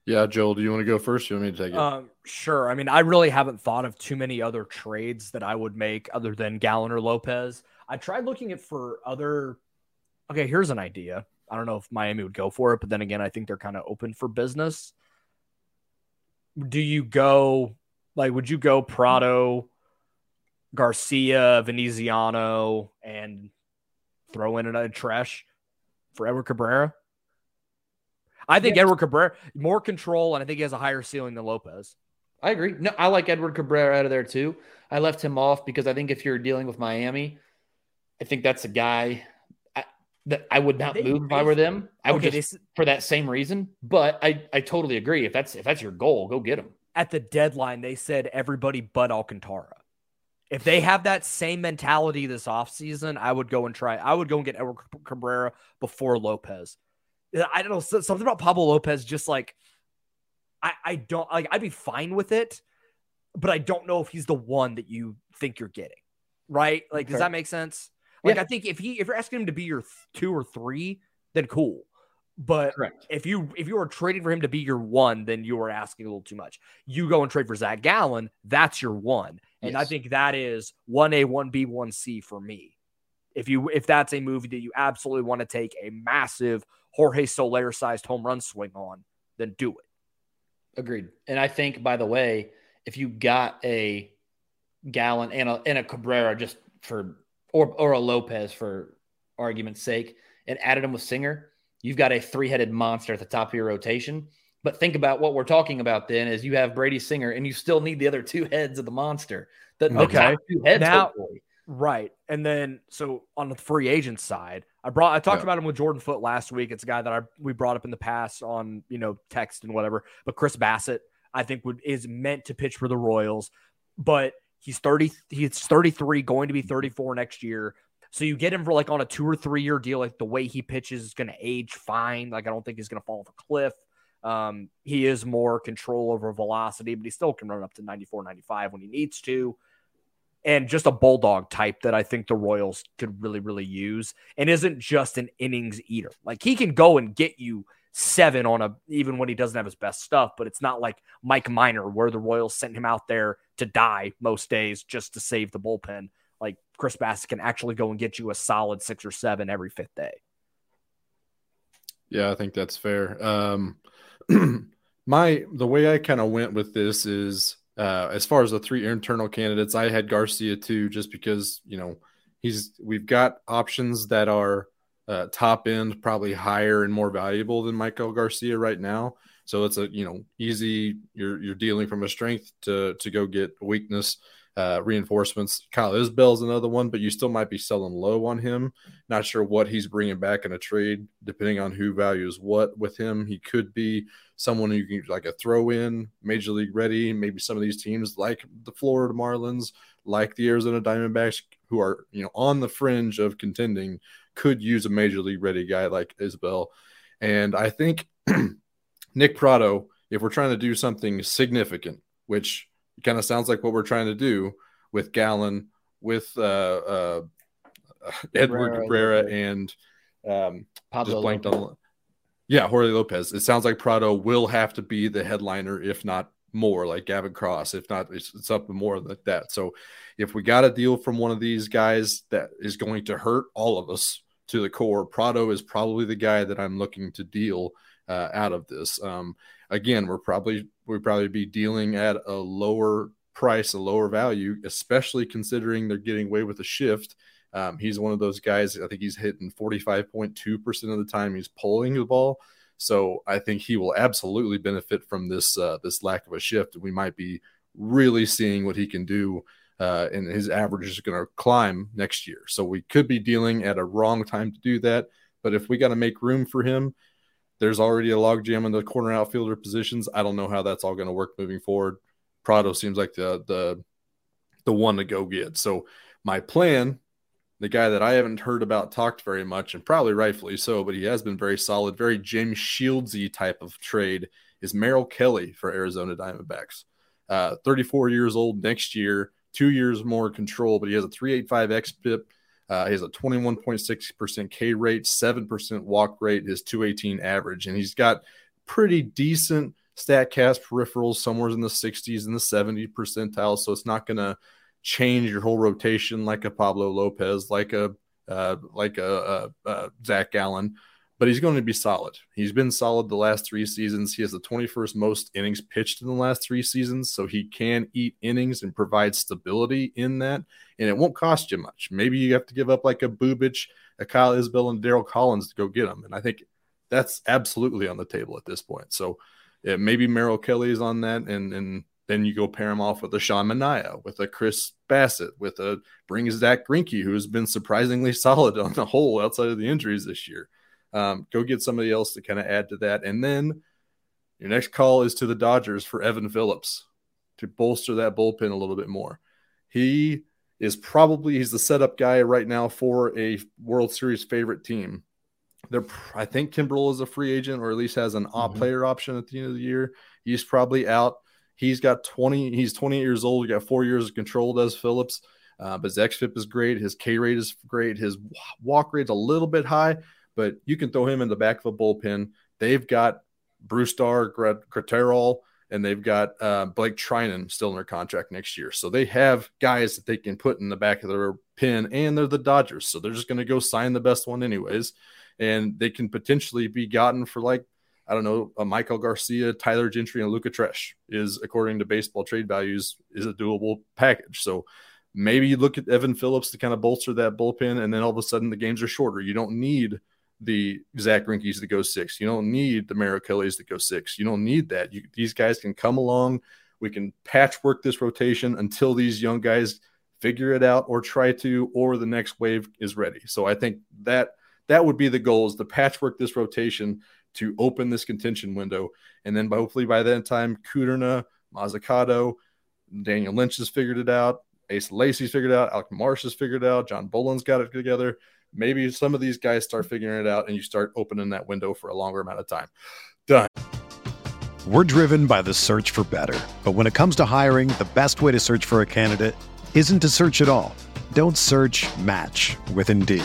[SPEAKER 4] Yeah, Joel, do you want to go first? Or you want me to take it?
[SPEAKER 5] Um, sure. I mean, I really haven't thought of too many other trades that I would make other than Gallen or Lopez. I tried looking at for other. Okay, here's an idea. I don't know if Miami would go for it, but then again, I think they're kind of open for business. Do you go like? Would you go Pratto, Garcia, Veneziano, and throw in a trash for Edward Cabrera? I think
[SPEAKER 2] Yes.
[SPEAKER 5] Edward Cabrera more control, and I think he has a higher ceiling than Lopez.
[SPEAKER 2] I agree. No, I like Edward Cabrera out of there too. I left him off because I think if you're dealing with Miami, I think that's a guy that I would not
[SPEAKER 5] They-
[SPEAKER 2] move if I were them. I would
[SPEAKER 5] Okay,
[SPEAKER 2] just
[SPEAKER 5] they
[SPEAKER 2] for that same reason. But I, I totally agree. If that's if that's your goal, go get them.
[SPEAKER 5] at the deadline, they said everybody but Alcantara. If they have that same mentality this offseason, I would go and try. I would go and get Edward Cabrera before Lopez. I don't know. Something about Pablo Lopez, just like, I, I don't like, I'd be fine with it, but I don't know if he's the one that you think you're getting. Right? Like, does that make sense? Like,
[SPEAKER 2] Yeah.
[SPEAKER 5] I think if he, if you're asking him to be your th- two or three, then cool. But
[SPEAKER 2] Correct.
[SPEAKER 5] if you if you are trading for him to be your one, then you are asking a little too much. You go and trade for Zach Gallen, that's your one, and I think that is one A, one B, one C for me. If you if that's a movie that you absolutely want to take a massive Jorge Soler sized home run swing on, then do it.
[SPEAKER 2] Agreed. And I think, by the way, if you got a Gallen and a, and a Cabrera just for or or a Lopez for argument's sake, and added him with Singer, you've got a three-headed monster at the top of your rotation. But think about what we're talking about then is you have Brady Singer and you still need the other two heads of the monster. The, the
[SPEAKER 5] Okay.
[SPEAKER 2] two heads
[SPEAKER 5] Now-
[SPEAKER 2] hopefully.
[SPEAKER 5] Right. And then so on the free agent side, I brought I talked
[SPEAKER 4] Yeah.
[SPEAKER 5] about him with Jordan Foot last week. It's a guy that I we brought up in the past on, you know, text and whatever. But Chris Bassitt, I think would is meant to pitch for the Royals, but he's 30 he's 33 going to be 34 next year. So you get him for like on a 2 or 3 year deal like the way he pitches is going to age fine. Like I don't think he's going to fall off a cliff. Um, he is more control over velocity, but he still can run up to 94, 95 when he needs to and just a bulldog type that I think the Royals could really, really use, and isn't just an innings eater. Like he can go and get you seven on a even when he doesn't have his best stuff, but it's not like Mike Minor where the Royals sent him out there to die most days just to save the bullpen. Like Chris Bassitt can actually go and get you a solid six or seven every fifth day.
[SPEAKER 4] Yeah, I think that's fair. Um, my the way I kind of went with this is uh, as far as the three internal candidates, I had Garcia too, just because you know he's we've got options that are uh, top end, probably higher and more valuable than Maikel Garcia right now. So it's a you know easy. You're you're dealing from a strength to to go get weakness. Uh, reinforcements. Kyle Isbell's another one, but you still might be selling low on him. Not sure what he's bringing back in a trade, depending on who values what with him. He could be someone you can like a throw in, major league ready. Maybe some of these teams like the Florida Marlins, like the Arizona Diamondbacks, who are you know on the fringe of contending, could use a major league ready guy like Isbell. And I think Nick Pratto, if we're trying to do something significant, which kind of sounds like what we're trying to do with Gallen, with uh, uh, Edward
[SPEAKER 2] Cabrera,
[SPEAKER 4] Cabrera, and um,
[SPEAKER 2] Pablo
[SPEAKER 4] just blanked
[SPEAKER 2] Lopez.
[SPEAKER 4] on. Yeah, Jorge Lopez. It sounds like Pratto will have to be the headliner, if not more, like Gavin Cross. If not, it's, it's up more like that. So, if we got a deal from one of these guys that is going to hurt all of us to the core, Pratto is probably the guy that I'm looking to deal uh, out of this. Um, again, we're probably we'd probably be dealing at a lower price, a lower value, especially considering they're getting away with a shift. Um, he's one of those guys. I think he's hitting 45.2% of the time he's pulling the ball. So I think he will absolutely benefit from this uh, this lack of a shift. We might be really seeing what he can do, uh, and his average is going to climb next year. So we could be dealing at a wrong time to do that. But if we got to make room for him, there's already a logjam in the corner outfielder positions. I don't know how that's all going to work moving forward. Pratto seems like the the the one to go get. So my plan, the guy that I haven't heard about talked very much, and probably rightfully so, but he has been very solid, very James Shieldsy type of trade, is Merrill Kelly for Arizona Diamondbacks. Uh, 34 years old next year, two years more control, but he has a 385 XFIP. Uh, he has a 21.6% K rate, 7% walk rate, his 218 average, and he's got pretty decent StatCast peripherals somewhere in the 60s and the 70 percentile. So it's not going to change your whole rotation like a Pablo Lopez, like a uh, like a, a, a Zach Allen, but he's going to be solid. He's been solid the last three seasons. He has the 21st most innings pitched in the last three seasons, so he can eat innings and provide stability in that, and it won't cost you much. Maybe you have to give up like a Bubic, a Kyle Isbell, and Darryl Collins to go get him, and I think that's absolutely on the table at this point. So yeah, maybe Merrill Kelly is on that, and and then you go pair him off with a Sean Manaea, with a Chris Bassitt, with a bring Zack Greinke, who has been surprisingly solid on the whole outside of the injuries this year. Um, go get somebody else to kind of add to that, and then your next call is to the Dodgers for Evan Phillips to bolster that bullpen a little bit more. He is probably he's the setup guy right now for a World Series favorite team. They're, I think Kimbrel is a free agent or at least has an
[SPEAKER 2] Mhm.
[SPEAKER 4] player option at the end of the year. He's probably out. He's got 20, he's 28 years old. He got four years of control, does Phillips. Uh, but his XFIP is great. His K rate is great. His walk rate's a little bit high, but you can throw him in the back of a bullpen. They've got Bruce Starr, Graterol, and they've got uh, Blake Treinen still in their contract next year. So they have guys that they can put in the back of their pin, and they're the Dodgers. So they're just going to go sign the best one, anyways. And they can potentially be gotten for like I don't know, a Maikel Garcia, Tyler Gentry, and Luca Tresh is, according to baseball trade values, is a doable package. So maybe you look at Evan Phillips to kind of bolster that bullpen, and then all of a sudden the games are shorter. You don't need the Zack Greinke's to go six. You don't need the Merrill Kellys to go six. You don't need that. You, these guys can come along. We can patchwork this rotation until these young guys figure it out or try to, or the next wave is ready. So I think that that would be the goal is to patchwork this rotation to open this contention window. And then by, hopefully by that time, Kudrna, Mozzicato, Daniel Lynch has figured it out. Asa Lacy's figured it out. Alec Marsh has figured it out. John Bowlan's got it together. Maybe some of these guys start figuring it out and you start opening that window for a longer amount of time. Done.
[SPEAKER 6] We're driven by the search for better. But when it comes to hiring, the best way to search for a candidate isn't to search at all. Don't search match with Indeed.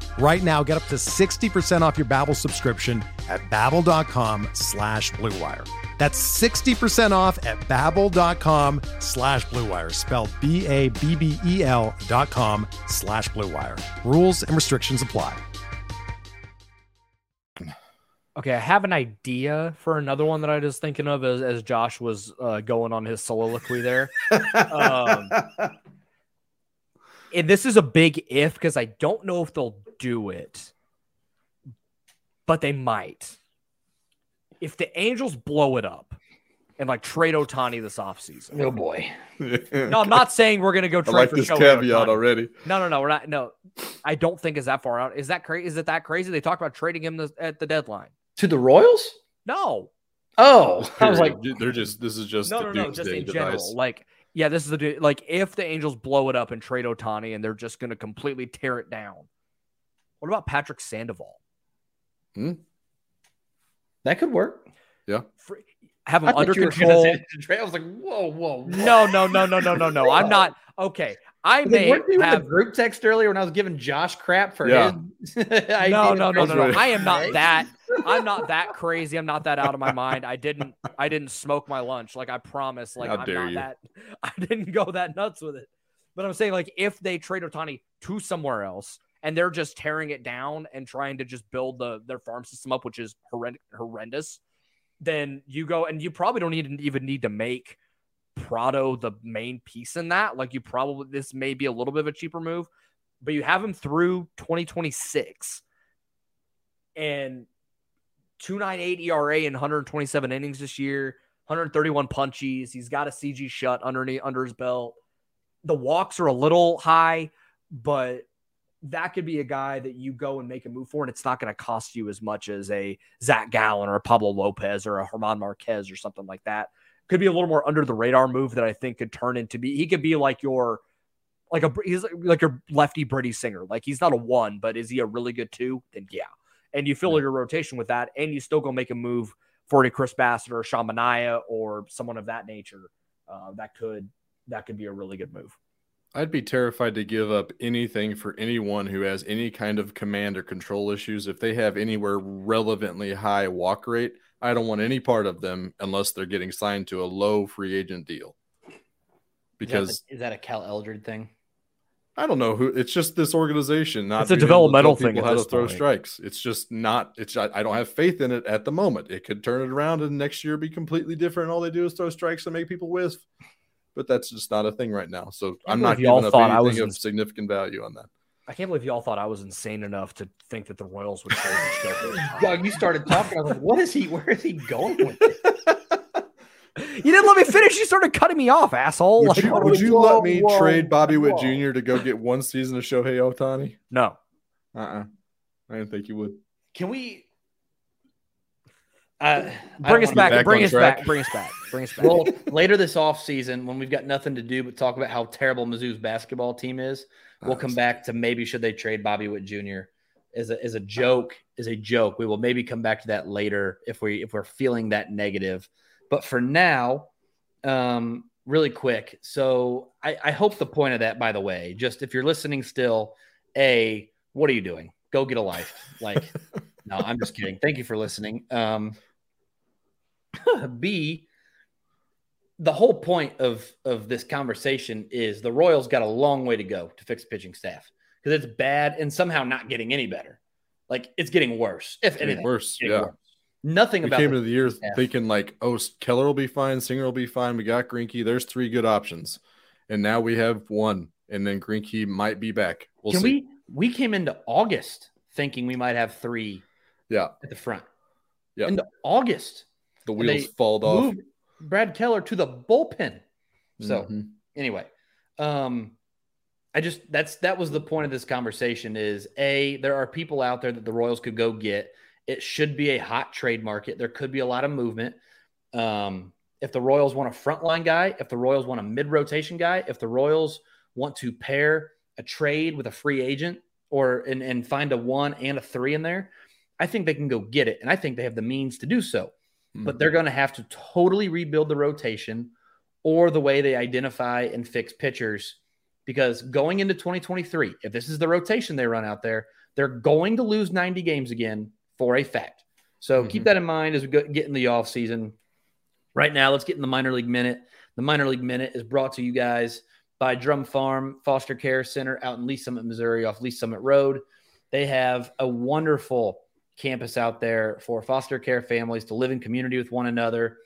[SPEAKER 6] Right now, get up to 60% off your Babbel subscription at babbel.com slash bluewire. That's 60% off at babbel.com slash bluewire, spelled B-A-B-B-E-L dot com slash bluewire. Rules and restrictions apply.
[SPEAKER 5] Okay, I have an idea for another one that I was thinking of as, as Josh was uh, going on his soliloquy there. um, and this is a big if because I don't know if they'll do it, but they might. If the Angels blow it up and like trade Ohtani this offseason.
[SPEAKER 2] Oh boy.
[SPEAKER 5] No, I'm not saying we're gonna go
[SPEAKER 4] I
[SPEAKER 5] trade
[SPEAKER 4] like
[SPEAKER 5] for
[SPEAKER 4] this
[SPEAKER 5] Shohei
[SPEAKER 4] caveat
[SPEAKER 5] Ohtani.
[SPEAKER 4] already.
[SPEAKER 5] No, no, no, we're not. No, I don't think is that far out. Is that crazy? Is it that crazy? They talked about trading him this, at the deadline.
[SPEAKER 2] To the Royals?
[SPEAKER 5] No,
[SPEAKER 2] Oh, I was like,
[SPEAKER 4] they're just this is just
[SPEAKER 5] no,
[SPEAKER 4] the
[SPEAKER 5] no, no, just
[SPEAKER 4] doomsday
[SPEAKER 5] in
[SPEAKER 4] device.
[SPEAKER 5] general. Like, yeah, this is the like if the Angels blow it up and trade Ohtani and they're just gonna completely tear it down. What about Patrick Sandoval? Hmm.
[SPEAKER 2] that could work.
[SPEAKER 5] For, have him
[SPEAKER 2] I
[SPEAKER 5] under
[SPEAKER 2] you were gonna
[SPEAKER 5] control.
[SPEAKER 2] say. I was like, whoa, whoa, whoa.
[SPEAKER 5] No, no, no, no, no, no, no. I'm not okay. I may
[SPEAKER 2] weren't you in
[SPEAKER 5] have
[SPEAKER 2] the group text earlier when I was giving Josh crap for
[SPEAKER 4] Yeah.
[SPEAKER 2] his?
[SPEAKER 5] no,
[SPEAKER 2] idea
[SPEAKER 5] no, no, no, no. I am not that. I'm not that crazy. I'm not that out of my mind. I didn't. I didn't smoke my lunch. Like I promise. Like
[SPEAKER 4] How
[SPEAKER 5] I'm not
[SPEAKER 4] you.
[SPEAKER 5] that. I didn't go that nuts with it. But I'm saying like if they trade Ohtani to somewhere else and they're just tearing it down and trying to just build the their farm system up, which is horrend- horrendous, then you go and you probably don't even even need to make Pratto the main piece in that. Like you probably this may be a little bit of a cheaper move, but you have him through 2026 and 298 ERA in 127 innings this year, 131 punchies. He's got a CG shut underneath under his belt. The walks are a little high, but that could be a guy that you go and make a move for, and it's not going to cost you as much as a Zac Gallen or a Pablo Lopez or a German Marquez or something like that. Could be a little more under the radar move that I think could turn into be. He could be like your like a he's like a lefty Brady Singer. Like he's not a one, but is he a really good two? Then yeah. And you fill your rotation with that, and you still go make a move for a Chris Bassitt or Sean Manaea or someone of that nature. Uh, that could that could be a really good move.
[SPEAKER 4] I'd be terrified to give up anything for anyone who has any kind of command or control issues. If they have anywhere relevantly high walk rate, I don't want any part of them unless they're getting signed to a low free agent deal. Because
[SPEAKER 2] is that, the, is that a Cal Eldred thing?
[SPEAKER 4] I don't know who. It's just this organization. Not
[SPEAKER 5] it's a developmental thing.
[SPEAKER 4] How to throw point. strikes. It's just not. It's. I, I don't have faith in it at the moment. It could turn it around and next year be completely different. all they do is throw strikes and make people whiff but that's just not a thing right now. So I'm not giving up anything I was of significant value on that.
[SPEAKER 5] I can't believe y'all thought I was insane enough to think that the Royals would
[SPEAKER 2] Doug, you started talking. I was like, what is he? Where is he going with
[SPEAKER 5] You didn't let me finish. You started cutting me off, asshole.
[SPEAKER 4] Would you, would you whoa, let me whoa, trade Bobby Witt Jr. to go get one season of Shohei Ohtani?
[SPEAKER 5] No.
[SPEAKER 4] Uh uh-uh. uh I didn't think you would.
[SPEAKER 2] Can we
[SPEAKER 5] uh, bring us back, back bring us track. back, bring us back, bring us back.
[SPEAKER 2] Well, later this off season, when we've got nothing to do but talk about how terrible Mizzou's basketball team is, we'll come back to maybe should they trade Bobby Witt Jr. as a as a joke, as a joke. We will maybe come back to that later if we if we're feeling that negative. But for now, um, really quick. So I, I hope the point of that, by the way, just if you're listening still, a what are you doing? Go get a life. Like, no, I'm just kidding. Thank you for listening. Um, B, the whole point of of this conversation is the Royals got a long way to go to fix pitching staff because it's bad and somehow not getting any better. Like it's getting worse. If
[SPEAKER 4] it's
[SPEAKER 2] anything,
[SPEAKER 4] worse. Yeah. Worse.
[SPEAKER 2] Nothing
[SPEAKER 4] we
[SPEAKER 2] about
[SPEAKER 4] came into the year thinking like, oh, Keller will be fine, Singer will be fine. We got Greinke. There's three good options, and now we have one, and then Greinke might be back. We'll
[SPEAKER 2] Can
[SPEAKER 4] see.
[SPEAKER 2] we? We came into August thinking we might have three.
[SPEAKER 4] Yeah.
[SPEAKER 2] At the front. Yeah. Into August
[SPEAKER 4] the wheels fall off.
[SPEAKER 2] Brad Keller to the bullpen. So mm-hmm. anyway, um, I just that's that was the point of this conversation is a there are people out there that the Royals could go get. It should be a hot trade market. There could be a lot of movement. Um, if the Royals want a frontline guy, if the Royals want a mid rotation guy, if the Royals want to pair a trade with a free agent or and, and find a one and a three in there, I think they can go get it. And I think they have the means to do so mm-hmm. but they're going to have to totally rebuild the rotation or the way they identify and fix pitchers. Because going into 2023, if this is the rotation they run out there, they're going to lose 90 games again for a fact. So mm-hmm. keep that in mind as we go, get in the off season. Right now, let's get in the minor league minute. The minor league minute is brought to you guys by Drumm Farm Foster Care Center out in Lee Summit, Missouri, off Lee Summit Road. They have a wonderful campus out there for foster care families to live in community with one another.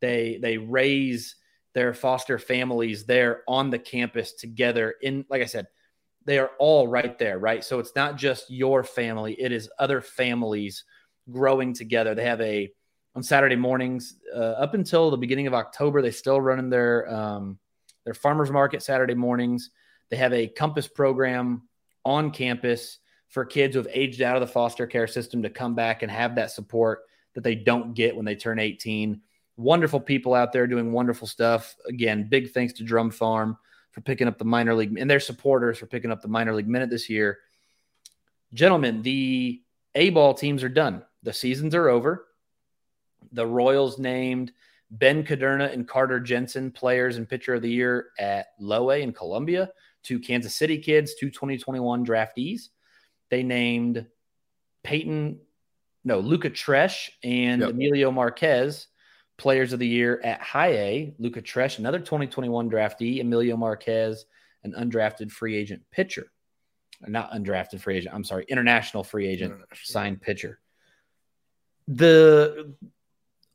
[SPEAKER 2] They they raise their foster families there on the campus together in like I said, they are all right there, right? So it's not just your family, it is other families growing together. They have a on Saturday mornings uh, up until the beginning of October, they still running their um, their farmers market Saturday mornings. They have a compass program on campus for kids who have aged out of the foster care system to come back and have that support that they don't get when they turn 18. Wonderful people out there doing wonderful stuff. Again, big thanks to Drumm Farm for picking up the minor league and their supporters for picking up the minor league minute this year. Gentlemen, the A ball teams are done. The seasons are over. The Royals named Ben Kudrna and Carter Jensen players and pitcher of the year at Low A in Columbia, two Kansas City kids, two 2021 draftees. They named Peyton, no, Luca Tresh and yep. Emilio Marquez players of the year at high A. Luca Tresh, another 2021 draftee, Emilio Marquez, an undrafted free agent pitcher. Uh, not undrafted free agent, I'm sorry, international free agent international. signed pitcher. The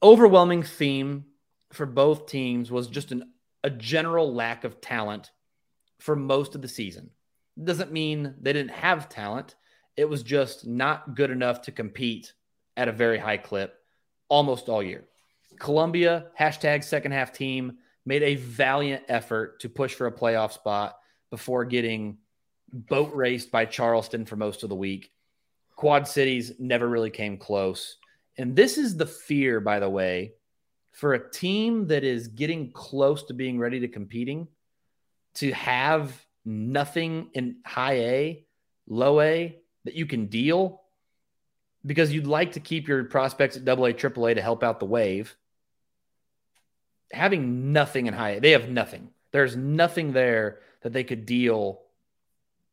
[SPEAKER 2] overwhelming theme for both teams was just an, a general lack of talent for most of the season. Doesn't mean they didn't have talent. It was just not good enough to compete at a very high clip almost all year. Columbia, hashtag second half team, made a valiant effort to push for a playoff spot before getting boat raced by Charleston for most of the week. Quad Cities never really came close. And this is the fear, by the way, for a team that is getting close to being ready to competing to have nothing in high A, low A that you can deal because you'd like to keep your prospects at double A, triple A to help out the wave. Having nothing in high they have nothing. There's nothing there that they could deal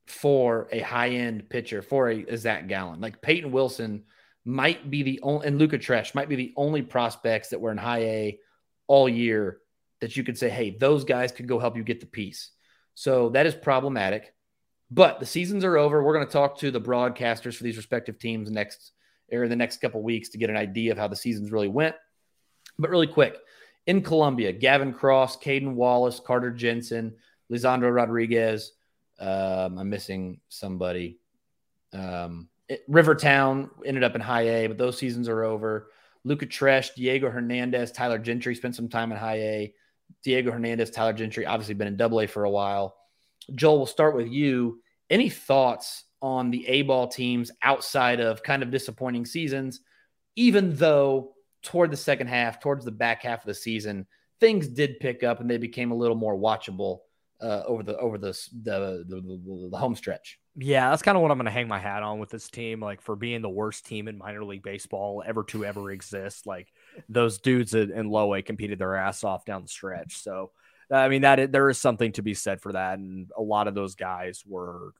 [SPEAKER 2] for a high end pitcher, for a, a Zac Gallen. Like Peyton Wilson might be the only, and Luca Tresh might be the only prospects that were in high A all year that you could say, hey, those guys could go help you get the piece. So that is problematic. But the seasons are over. We're going to talk to the broadcasters for these respective teams next or in the next couple weeks to get an idea of how the seasons really went. But really quick, in Columbia, Gavin Cross, Cayden Wallace, Carter Jensen, Lizandro Rodriguez. Um, I'm missing somebody. Um, it, Rivertown ended up in high A, but those seasons are over. Luca Tresh, Diego Hernandez, Tyler Gentry spent some time in high A. Diego Hernandez, Tyler Gentry, obviously been in double A for a while. Joel, we'll start with you. Any thoughts on the A ball teams outside of kind of disappointing seasons, even though toward the second half, towards the back half of the season, things did pick up and they became a little more watchable uh, over the over the the, the, the, home stretch.
[SPEAKER 5] Yeah, that's kind of what I'm going to hang my hat on with this team. Like for being the worst team in minor league baseball ever to ever exist. Like those dudes in low A competed their ass off down the stretch. So I mean that there is something to be said for that, and a lot of those guys were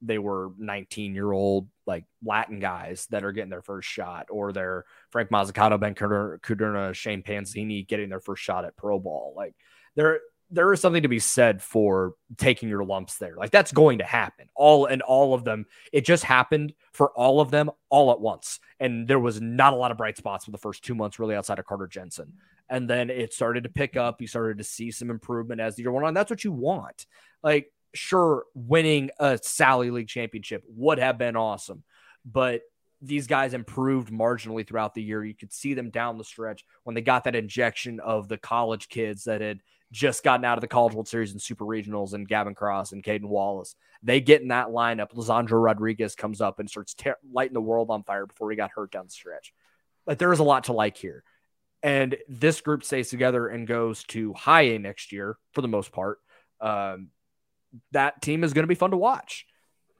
[SPEAKER 5] they were 19 year old like Latin guys that are getting their first shot, or they're Frank Mozzicato, Ben Kudrna, Shane Panzini getting their first shot at pro ball. Like there, there is something to be said for taking your lumps there. Like that's going to happen. All and all of them. It just happened for all of them all at once. And there was not a lot of bright spots for the first two months, really outside of Carter Jensen. And then it started to pick up. You started to see some improvement as the year went on. That's what you want. Like sure, winning a Sally League championship would have been awesome, but these guys improved marginally throughout the year. You could see them down the stretch when they got that injection of the college kids that had just gotten out of the College World Series and Super Regionals and Gavin Cross and Cayden Wallace. They get in that lineup. Lizandro Rodriguez comes up and starts lighting the world on fire before he got hurt down the stretch. But there is a lot to like here. And this group stays together and goes to high A next year for the most part. Um, that team is going to be fun to watch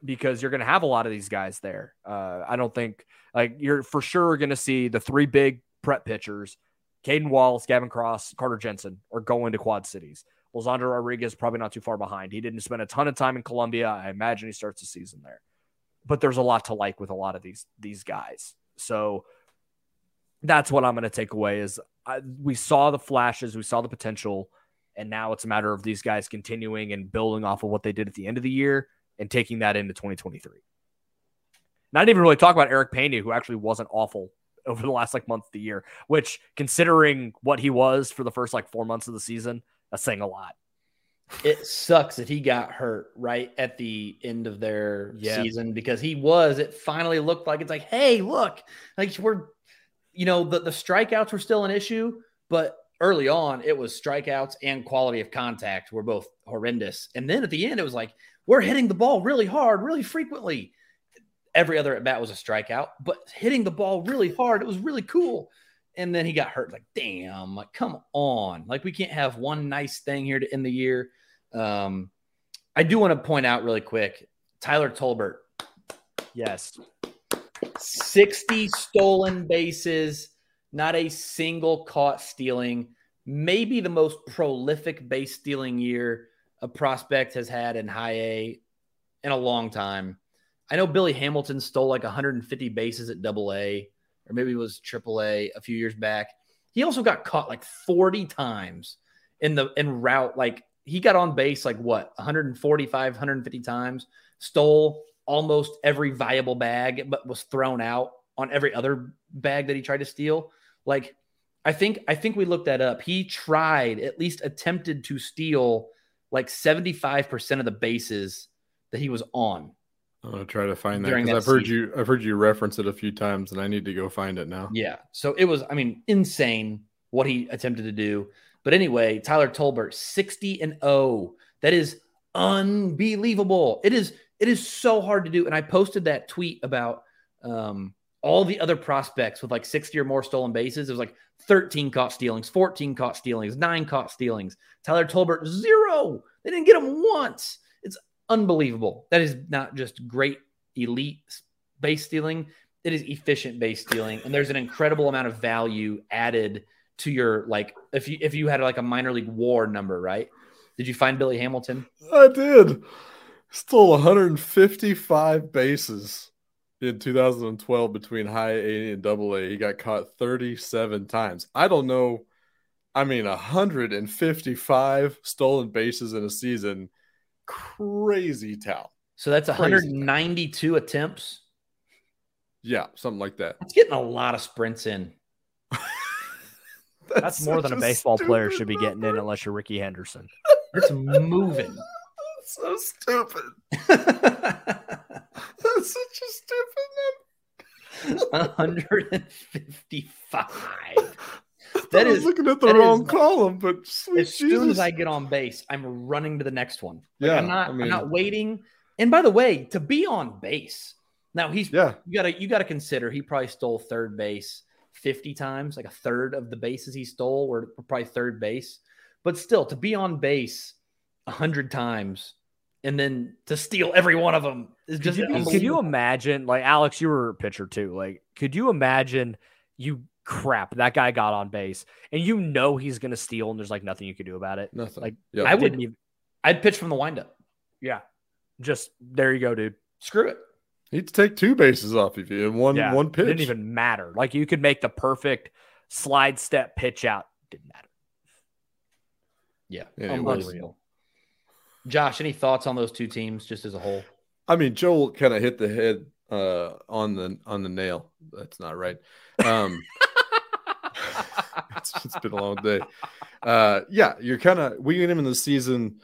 [SPEAKER 5] because you're going to have a lot of these guys there. Uh, I don't think like you're for sure going to see the three big prep pitchers, Cayden Wallace, Gavin Cross, Carter Jensen, are going to Quad Cities. Lizandro Rodriguez probably not too far behind. He didn't spend a ton of time in Columbia. I imagine he starts the season there. But there's a lot to like with a lot of these these guys. So that's what I'm going to take away is I, we saw the flashes, we saw the potential. And now it's a matter of these guys continuing and building off of what they did at the end of the year and taking that into 2023. Not even really talk about Erick Pena, who actually wasn't awful over the last like month of the year, which considering what he was for the first like four months of the season, that's saying a lot.
[SPEAKER 2] It sucks that he got hurt right at the end of their yeah. season because he was, it finally looked like it's like, hey, look, like we're, you know, the, the strikeouts were still an issue, but early on, it was strikeouts and quality of contact were both horrendous. And then at the end, it was like, we're hitting the ball really hard, really frequently. Every other at bat was a strikeout, but hitting the ball really hard, it was really cool. And then he got hurt. Like, damn, like, come on. Like, we can't have one nice thing here to end the year. Um, I do want to point out really quick Tyler Tolbert.
[SPEAKER 5] Yes.
[SPEAKER 2] 60 stolen bases not a single caught stealing. Maybe the most prolific base stealing year a prospect has had in high A in a long time. I know Billy Hamilton stole like 150 bases at double A, or maybe it was triple A a few years back. He also got caught like 40 times in the in route. Like he got on base like what 145, 150 times, stole almost every viable bag, but was thrown out on every other bag that he tried to steal. Like, I think I think we looked that up. He tried, at least attempted to steal like 75% of the bases that he was on.
[SPEAKER 4] I'm gonna try to find that because I've heard season. you I've heard you reference it a few times and I need to go find it now.
[SPEAKER 2] Yeah. So it was, I mean, insane what he attempted to do. But anyway, Tyler Tolbert, 60 and 0. That is unbelievable. It is, it is so hard to do. And I posted that tweet about um all the other prospects with like 60 or more stolen bases, it was like 13 caught stealings, 14 caught stealings, nine caught stealings. Tyler Tolbert, zero. They didn't get him once. It's unbelievable. That is not just great elite base stealing, it is efficient base stealing. And there's an incredible amount of value added to your like if you if you had like a minor league war number, right? Did you find Billy Hamilton?
[SPEAKER 4] I did. Stole 155 bases in 2012 between high A and double A. He got caught 37 times. I don't know. I mean, 155 stolen bases in a season. Crazy town.
[SPEAKER 2] So that's 192 attempts.
[SPEAKER 4] Yeah, something like that.
[SPEAKER 2] That's getting a lot of sprints in.
[SPEAKER 5] That's, That's more than a baseball player should be getting in unless you're Rickey Henderson.
[SPEAKER 2] It's moving.
[SPEAKER 4] so stupid. That's such a stupid
[SPEAKER 2] number. 155.
[SPEAKER 4] I That is looking at the wrong is, column, but
[SPEAKER 2] as Jesus. soon as I get on base, I'm running to the next one. Like, yeah, I'm not. I mean, I'm not waiting. And by the way, to be on base, now he's yeah. You gotta you gotta consider he probably stole third base 50 times, like a third of the bases he stole were probably third base. But still, to be on base a hundred times and then to steal every one of them is just.
[SPEAKER 5] Could you, could you imagine, like Alex, you were a pitcher too. Like, could you imagine you crap that guy got on base and you know he's going to steal and there's like nothing you could do about it?
[SPEAKER 4] Nothing.
[SPEAKER 5] Like,
[SPEAKER 2] yep. I wouldn't Even, I'd pitch from the windup.
[SPEAKER 5] Yeah, just there you go, dude.
[SPEAKER 2] Screw it.
[SPEAKER 4] He'd take two bases off of you in one yeah, one pitch. It
[SPEAKER 5] didn't even matter. Like you could make the perfect slide step pitch out. Didn't matter.
[SPEAKER 2] Yeah, yeah unbelievable. Josh, any thoughts on those two teams just as a whole?
[SPEAKER 4] I mean, Joel kind of hit the head uh, on the on the nail. That's not right. Um, it's, it's been a long day. Uh, yeah, you're kind of we get him in the season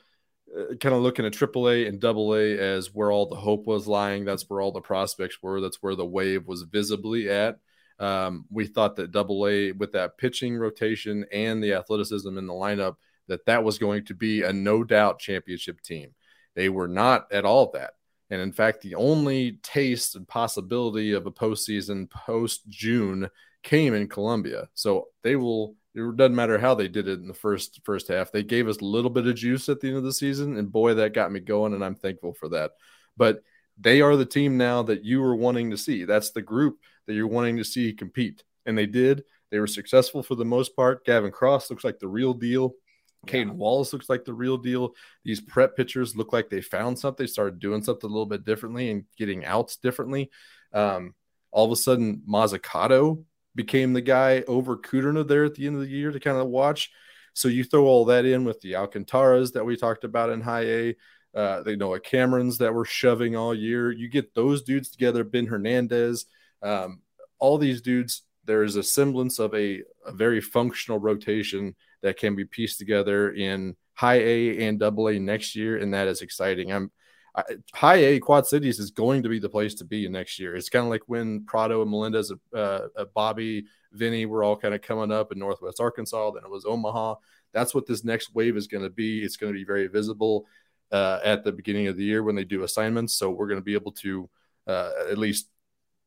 [SPEAKER 4] uh, kind of looking at AAA and AA as where all the hope was lying. That's where all the prospects were. That's where the wave was visibly at. Um, we thought that AA with that pitching rotation and the athleticism in the lineup that that was going to be a no doubt championship team. They were not at all that. And in fact, the only taste and possibility of a postseason post June came in Columbia. So they will it doesn't matter how they did it in the first first half. They gave us a little bit of juice at the end of the season, and boy, that got me going, and I'm thankful for that. But they are the team now that you were wanting to see. That's the group that you're wanting to see compete, and they did. They were successful for the most part. Gavin Cross looks like the real deal. Cayden yeah. Wallace looks like the real deal. These prep pitchers look like they found something, started doing something a little bit differently and getting outs differently. Um, all of a sudden, Mozzicato became the guy over Kudrna there at the end of the year to kind of watch. So you throw all that in with the Alcantaras that we talked about in high A, uh, they know Camerons that were shoving all year. You get those dudes together, Ben Hernandez, um, all these dudes. There is a semblance of a, a very functional rotation that can be pieced together in high A and double A next year, and that is exciting. I'm high A Quad Cities is going to be the place to be next year. It's kind of like when Pratto and Melendez, uh, uh, Bobby, Vinny were all kind of coming up in Northwest Arkansas. Then it was Omaha. That's what this next wave is going to be. It's going to be very visible uh, at the beginning of the year when they do assignments. So we're going to be able to uh, at least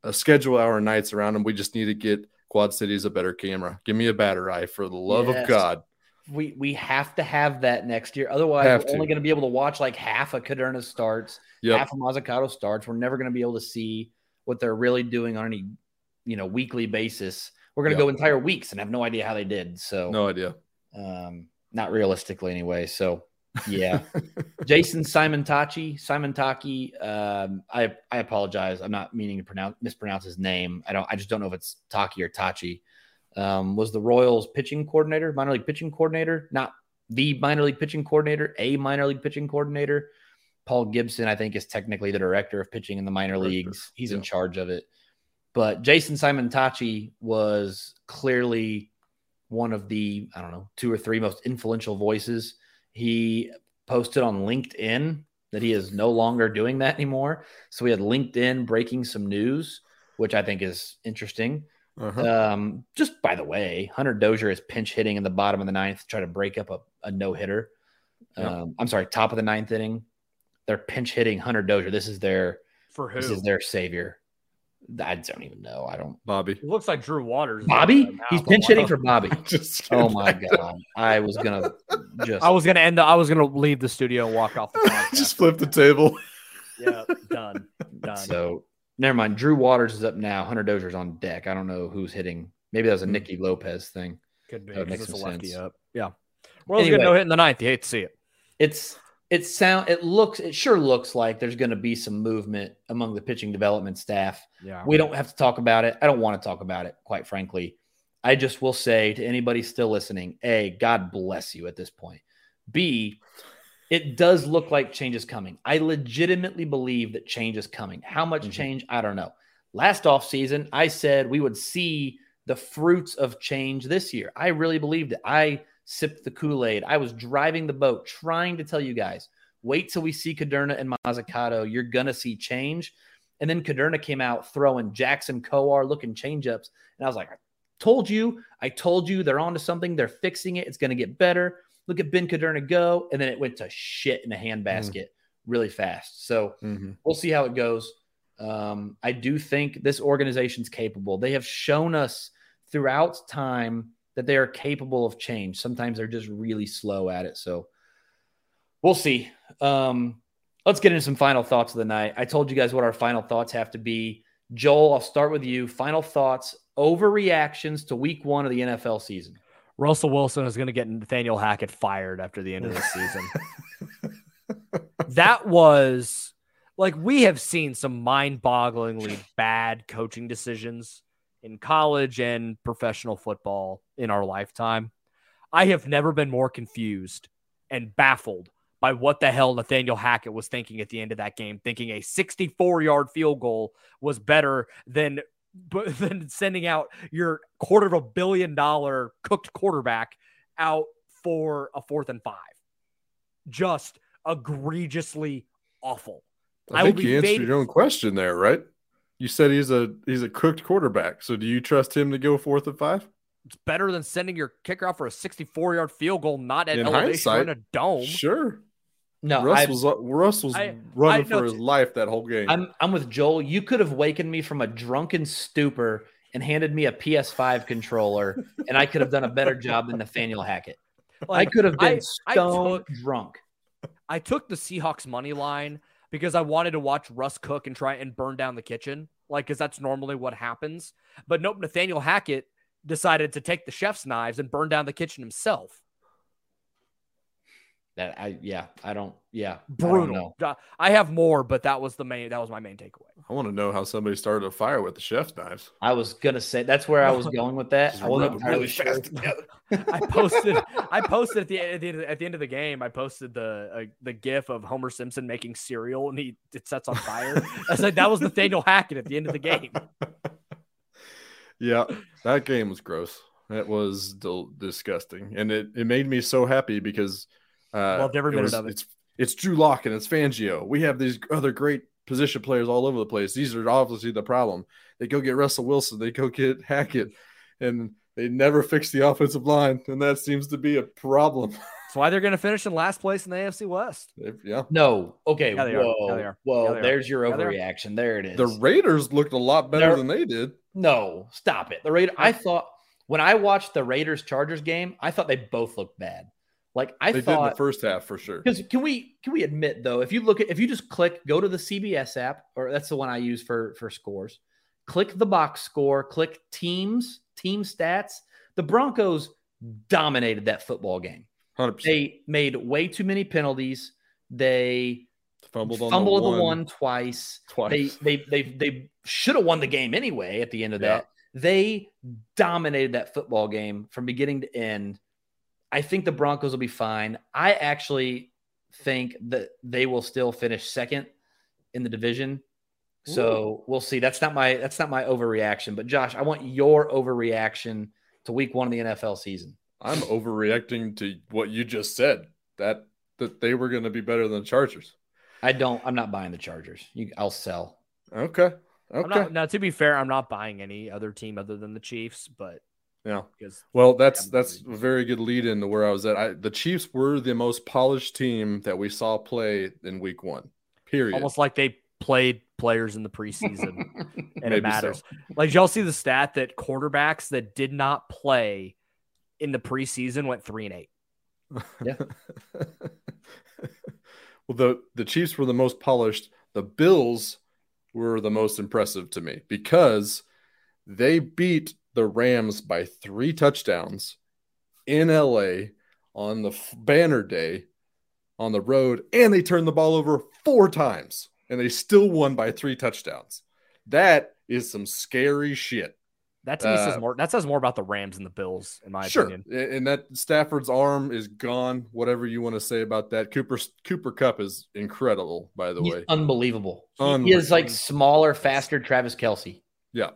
[SPEAKER 4] uh, schedule our nights around them. We just need to get Quad Cities a better camera. Give me a batter eye for the love yes. of God
[SPEAKER 2] we we have to have that next year. Otherwise, have we're to. only going to be able to watch like half of Kudrna starts, yep. half of Mozzicato starts. We're never going to be able to see what they're really doing on any you know weekly basis. We're going to yep. go entire weeks and have no idea how they did. So
[SPEAKER 4] no idea.
[SPEAKER 2] Um, not realistically anyway. So yeah, Jason Simontacchi, Simon Taki. Um, I I apologize. I'm not meaning to pronounce mispronounce his name. I don't. I just don't know if it's Taki or Tachi um, was the Royals pitching coordinator, minor league pitching coordinator, not the minor league pitching coordinator, a minor league pitching coordinator. Paul Gibson, I think, is technically the director of pitching in the minor leagues. He's yeah. in charge of it. But Jason Simontacchi was clearly one of the, I don't know, two or three most influential voices. He posted on LinkedIn that he is no longer doing that anymore. So we had LinkedIn breaking some news, which I think is interesting. Uh-huh. Um, just by the way, Hunter Dozier is pinch hitting in the bottom of the ninth to try to break up a, a no hitter. Um, I'm sorry, top of the ninth inning. They're pinch hitting Hunter Dozier. This is their
[SPEAKER 5] for who?
[SPEAKER 2] This is their savior. I don't even know. I don't.
[SPEAKER 4] Bobby.
[SPEAKER 5] It looks like Drew Waters.
[SPEAKER 2] Bobby? He's pinch hitting for Bobby.
[SPEAKER 4] Just
[SPEAKER 2] Oh my god! I was gonna just.
[SPEAKER 5] I was gonna end. The, I was gonna leave the studio and walk off the podcast.
[SPEAKER 4] just flip the table.
[SPEAKER 5] yeah, done, done.
[SPEAKER 2] So never mind. Drew Waters is up now. Hunter Dozier's on deck. I don't know who's hitting. Maybe that was a
[SPEAKER 4] Hmm.
[SPEAKER 2] Nicky Lopez thing.
[SPEAKER 5] Could be.
[SPEAKER 2] that would
[SPEAKER 5] 'cause
[SPEAKER 2] make
[SPEAKER 5] a
[SPEAKER 2] some
[SPEAKER 5] lefty
[SPEAKER 2] sense.
[SPEAKER 5] up. Yeah. Well, he's
[SPEAKER 2] Anyway.
[SPEAKER 5] gonna no hit in the ninth. You hate to see it.
[SPEAKER 2] It's it sound it looks it sure looks like there's going to be some movement among the pitching development staff.
[SPEAKER 5] Yeah.
[SPEAKER 2] We don't have to talk about it. I don't want to talk about it, quite frankly. I just will say to anybody still listening, A, God bless you at this point. B, it does look like change is coming. I legitimately believe that change is coming. How much
[SPEAKER 4] Mhm.
[SPEAKER 2] change? I don't know. Last offseason, I said we would see the fruits of change this year. I really believed it. I sipped the Kool-Aid. I was driving the boat trying to tell you guys, wait till we see Kudrna and Mozzicato. You're gonna see change. And then Kudrna came out throwing Jackson Kowar looking changeups. And I was like, I told you, I told you they're onto something. They're fixing it. It's going to get better. Look at Ben Kudrna go. And then it went to shit in a handbasket really fast. So
[SPEAKER 4] Mhm.
[SPEAKER 2] we'll see how it goes. Um, I do think this organization's capable. They have shown us throughout time that they are capable of change. Sometimes they're just really slow at it. So we'll see. Um, let's get into some final thoughts of the night. I told you guys what our final thoughts have to be. Joel, I'll start with you. Final thoughts, overreactions to week one of the NFL season.
[SPEAKER 5] Russell Wilson is going to get Nathaniel Hackett fired after the end of the season. that was like we have seen some mind-bogglingly bad coaching decisions in college and professional football in our lifetime. I have never been more confused and baffled by what the hell Nathaniel Hackett was thinking at the end of that game, thinking a 64-yard field goal was better than than sending out your quarter of a billion dollar cooked quarterback out for a fourth and five. Just egregiously awful.
[SPEAKER 4] I,
[SPEAKER 5] I
[SPEAKER 4] think you answered your own question there, right? You said he's a he's a cooked quarterback. So do you trust him to go fourth and five?
[SPEAKER 5] It's better than sending your kicker out for a 64 yard field goal, not at
[SPEAKER 4] In
[SPEAKER 5] elevation or in
[SPEAKER 4] hindsight,
[SPEAKER 5] a dome.
[SPEAKER 4] Sure.
[SPEAKER 2] No,
[SPEAKER 4] Russ
[SPEAKER 2] I've-
[SPEAKER 4] was uh, Russ was
[SPEAKER 5] I-
[SPEAKER 4] running
[SPEAKER 5] I
[SPEAKER 4] for his life that whole game.
[SPEAKER 2] I'm I'm with Joel. You could have wakened me from a drunken stupor and handed me a PS5 controller, and I could have done a better job than Nathaniel Hackett.
[SPEAKER 5] Like,
[SPEAKER 2] I could have been
[SPEAKER 5] I- I
[SPEAKER 2] stone
[SPEAKER 5] took-
[SPEAKER 2] drunk.
[SPEAKER 5] I took the Seahawks money line because I wanted to watch Russ cook and try and burn down the kitchen, like because that's normally what happens. But nope, Nathaniel Hackett decided to take the chef's knives and burn down the kitchen himself.
[SPEAKER 2] That I yeah I don't yeah I don't know.
[SPEAKER 5] Brutal. I have more, but that was the main. That was my main takeaway.
[SPEAKER 4] I want to know how somebody started a fire with the chef's knives.
[SPEAKER 2] I was gonna say that's where I was going with that.
[SPEAKER 4] Just
[SPEAKER 2] I wasn't entirely
[SPEAKER 4] really
[SPEAKER 2] sure.
[SPEAKER 5] I posted. I posted at the, at the end of, at the end of the game. I posted the uh, the GIF of Homer Simpson making cereal and he it sets on fire. I said that was Nathaniel Hackett at the end of the game.
[SPEAKER 4] Yeah, that game was gross. That was del- disgusting, and it, it made me so happy because uh,
[SPEAKER 5] Loved every
[SPEAKER 4] it
[SPEAKER 5] minute
[SPEAKER 4] was-
[SPEAKER 5] of it.
[SPEAKER 4] It's it's Drew Lock and it's Fangio. We have these other great position players all over the place. These are obviously the problem. They go get Russell Wilson. They go get Hackett, and they never fix the offensive line, and that seems to be a problem.
[SPEAKER 5] That's why they're going to finish in last place in the AFC West.
[SPEAKER 4] Yeah,
[SPEAKER 2] No, okay,
[SPEAKER 5] Yeah, they are.
[SPEAKER 2] whoa,
[SPEAKER 5] Yeah, they are.
[SPEAKER 2] whoa.
[SPEAKER 5] Yeah, they are.
[SPEAKER 2] there's your
[SPEAKER 5] Yeah,
[SPEAKER 2] overreaction. There it is.
[SPEAKER 4] the Raiders looked a lot better
[SPEAKER 2] They're-
[SPEAKER 4] than they did.
[SPEAKER 2] No, stop it. The Raider. I thought when I watched the Raiders Chargers game, I thought they both looked bad. Like I
[SPEAKER 4] They did in the first half for sure.
[SPEAKER 2] Because can we can we admit though, if you look at if you just click, go to the CBS app, or that's the one I use for for scores. Click the box score, click teams, team stats. The Broncos dominated that football game.
[SPEAKER 4] Hundred percent.
[SPEAKER 2] They made way too many penalties. They
[SPEAKER 4] Fumbled on
[SPEAKER 2] fumbled
[SPEAKER 4] the
[SPEAKER 2] the
[SPEAKER 4] one,
[SPEAKER 2] one twice.
[SPEAKER 4] twice.
[SPEAKER 2] They they they they should have won the game anyway. At the end of
[SPEAKER 4] Yeah.
[SPEAKER 2] that, they dominated that football game from beginning to end. I think the Broncos will be fine. I actually think that they will still finish second in the division. So we'll see. That's not my that's not my overreaction. But Josh, I want your overreaction to week one of the NFL season.
[SPEAKER 4] I'm overreacting to what you just said. That that they were going to be better than the Chargers.
[SPEAKER 2] I don't. I'm not buying the Chargers. You, I'll sell.
[SPEAKER 4] Okay. Okay.
[SPEAKER 5] not, now, to be fair, I'm not buying any other team other than the Chiefs, but
[SPEAKER 4] yeah.
[SPEAKER 5] because
[SPEAKER 4] Well, that's
[SPEAKER 5] Yeah.
[SPEAKER 4] that's a very good lead into where I was at. I, the Chiefs were the most polished team that we saw play in Week One. Period.
[SPEAKER 5] almost like they played players in the preseason and
[SPEAKER 4] Maybe
[SPEAKER 5] it matters. Like, y'all see the stat that quarterbacks that did not play in the preseason went three and eight?
[SPEAKER 2] Yeah.
[SPEAKER 4] well, the the Chiefs were the most polished. The Bills were the most impressive to me because they beat the Rams by three touchdowns in LA on the banner day on the road, and they turned the ball over four times, and they still won by three touchdowns. That is some scary shit.
[SPEAKER 5] That to me says
[SPEAKER 4] Uh,
[SPEAKER 5] more. That says more about the Rams and the Bills, in my
[SPEAKER 4] sure,
[SPEAKER 5] opinion.
[SPEAKER 4] A- and that Stafford's arm is gone. Whatever you want to say about that, Cooper Cooper Kupp is incredible. By the
[SPEAKER 2] He's
[SPEAKER 4] way,
[SPEAKER 2] unbelievable. He- He is like smaller, faster Travis Kelce.
[SPEAKER 4] yeah.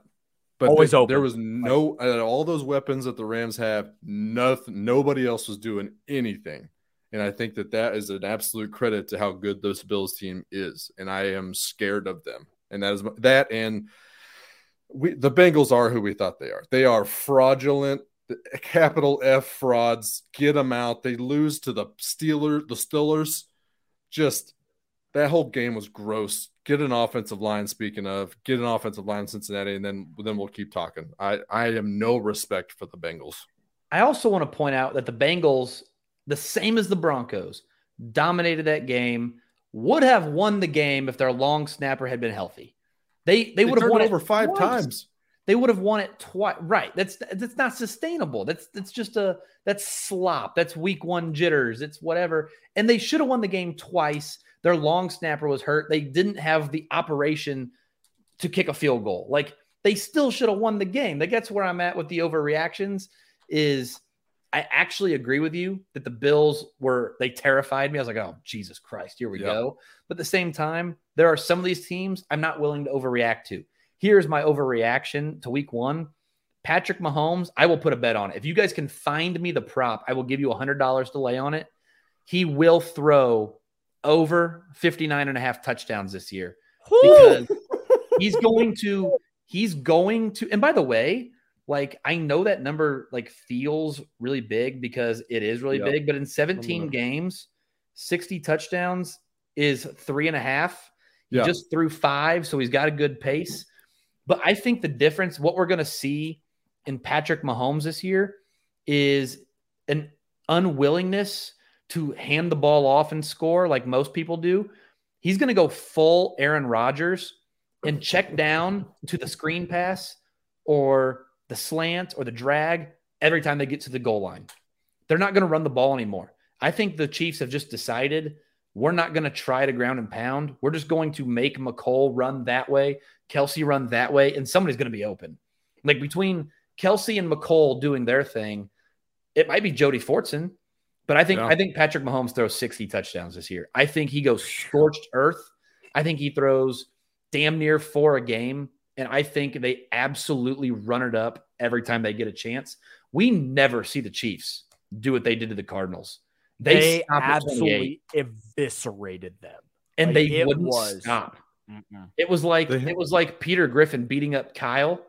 [SPEAKER 4] But
[SPEAKER 5] Always
[SPEAKER 4] th-
[SPEAKER 5] open.
[SPEAKER 4] there was no out of all those weapons that the Rams have. Nothing. Nobody else was doing anything, and I think that that is an absolute credit to how good this Bills team is. And I am scared of them. And that is that. And we the Bengals are who we thought they are. They are fraudulent, capital F frauds. Get them out. They lose to the Steelers. The Steelers. Just that whole game was gross. Get an offensive line. Speaking of, get an offensive line in Cincinnati, and then then we'll keep talking. I I have no respect for the Bengals.
[SPEAKER 2] I also want to point out that the Bengals, the same as the Broncos, dominated that game. Would have won the game if their long snapper had been healthy. They they would have won
[SPEAKER 4] over five
[SPEAKER 2] twice.
[SPEAKER 4] times.
[SPEAKER 2] They would have won it twice. Right. That's that's not sustainable. That's that's just a that's slop. That's week one jitters. It's whatever. And they should have won the game twice. Their long snapper was hurt. They didn't have the operation to kick a field goal. Like they still should have won the game. Like that's where I'm at with the overreactions. Is I actually agree with you that the Bills were they terrified me. I was like, oh Jesus Christ, here we
[SPEAKER 4] Yeah.
[SPEAKER 2] go. But at the same time, there are some of these teams I'm not willing to overreact to. Here's my overreaction to week one. Patrick Mahomes, I will put a bet on it. If you guys can find me the prop, I will give you $100 to lay on it. He will throw over 59 and a half touchdowns this year because he's going to he's going to and by the way like i know that number like feels really big because it is really
[SPEAKER 4] Yep.
[SPEAKER 2] big but in 17
[SPEAKER 4] Mhm.
[SPEAKER 2] games 60 touchdowns is three and a half he
[SPEAKER 4] Yeah.
[SPEAKER 2] just threw five so he's got a good pace but i think the difference what we're going to see in patrick mahomes this year is an unwillingness to hand the ball off and score like most people do he's going to go full aaron rodgers and check down to the screen pass or the slant or the drag every time they get to the goal line. They're not going to run the ball anymore. I think the Chiefs have just decided we're not going to try to ground and pound. We're just going to make Mecole run that way, Kelce run that way, and somebody's going to be open. Like between Kelce and Mecole doing their thing, it might be Jody Fortson, but I think
[SPEAKER 4] Yeah.
[SPEAKER 2] I think Patrick Mahomes throws 60 touchdowns this year. I think he goes scorched earth. I think he throws damn near four a game. And I think they absolutely run it up every time they get a chance. We never see the Chiefs do what they did to the Cardinals. They,
[SPEAKER 5] They,
[SPEAKER 2] stopped at 28,
[SPEAKER 5] absolutely eviscerated them.
[SPEAKER 2] and
[SPEAKER 5] like,
[SPEAKER 2] they
[SPEAKER 5] it
[SPEAKER 2] wouldn't
[SPEAKER 5] was-
[SPEAKER 2] stop. It was like it was like Peter Griffin beating up Kyle.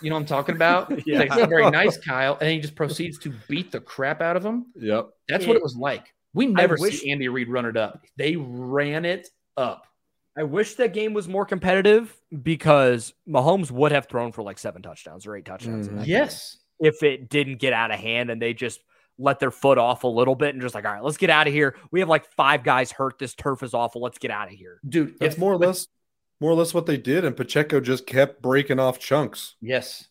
[SPEAKER 2] You know what I'm talking about? He's
[SPEAKER 5] Yeah.
[SPEAKER 2] like, very nice, Kyle. And he just proceeds to beat the crap out of him.
[SPEAKER 4] Yep.
[SPEAKER 2] That's what
[SPEAKER 5] It-
[SPEAKER 2] it was like. We never
[SPEAKER 5] wish-
[SPEAKER 2] see Andy Reid run it up. They ran it up.
[SPEAKER 5] I wish that game was more competitive because Mahomes would have thrown for like seven touchdowns or eight touchdowns. in
[SPEAKER 4] Mhm.
[SPEAKER 2] Yes.
[SPEAKER 5] game if it didn't get out of hand and they just let their foot off a little bit and just like, all right, let's get out of here. We have like five guys hurt. This turf is awful. Let's get out of here.
[SPEAKER 2] Dude,
[SPEAKER 4] That's
[SPEAKER 2] if-
[SPEAKER 4] more or less more or less what they did, and Pacheco just kept breaking off chunks.
[SPEAKER 2] Yes.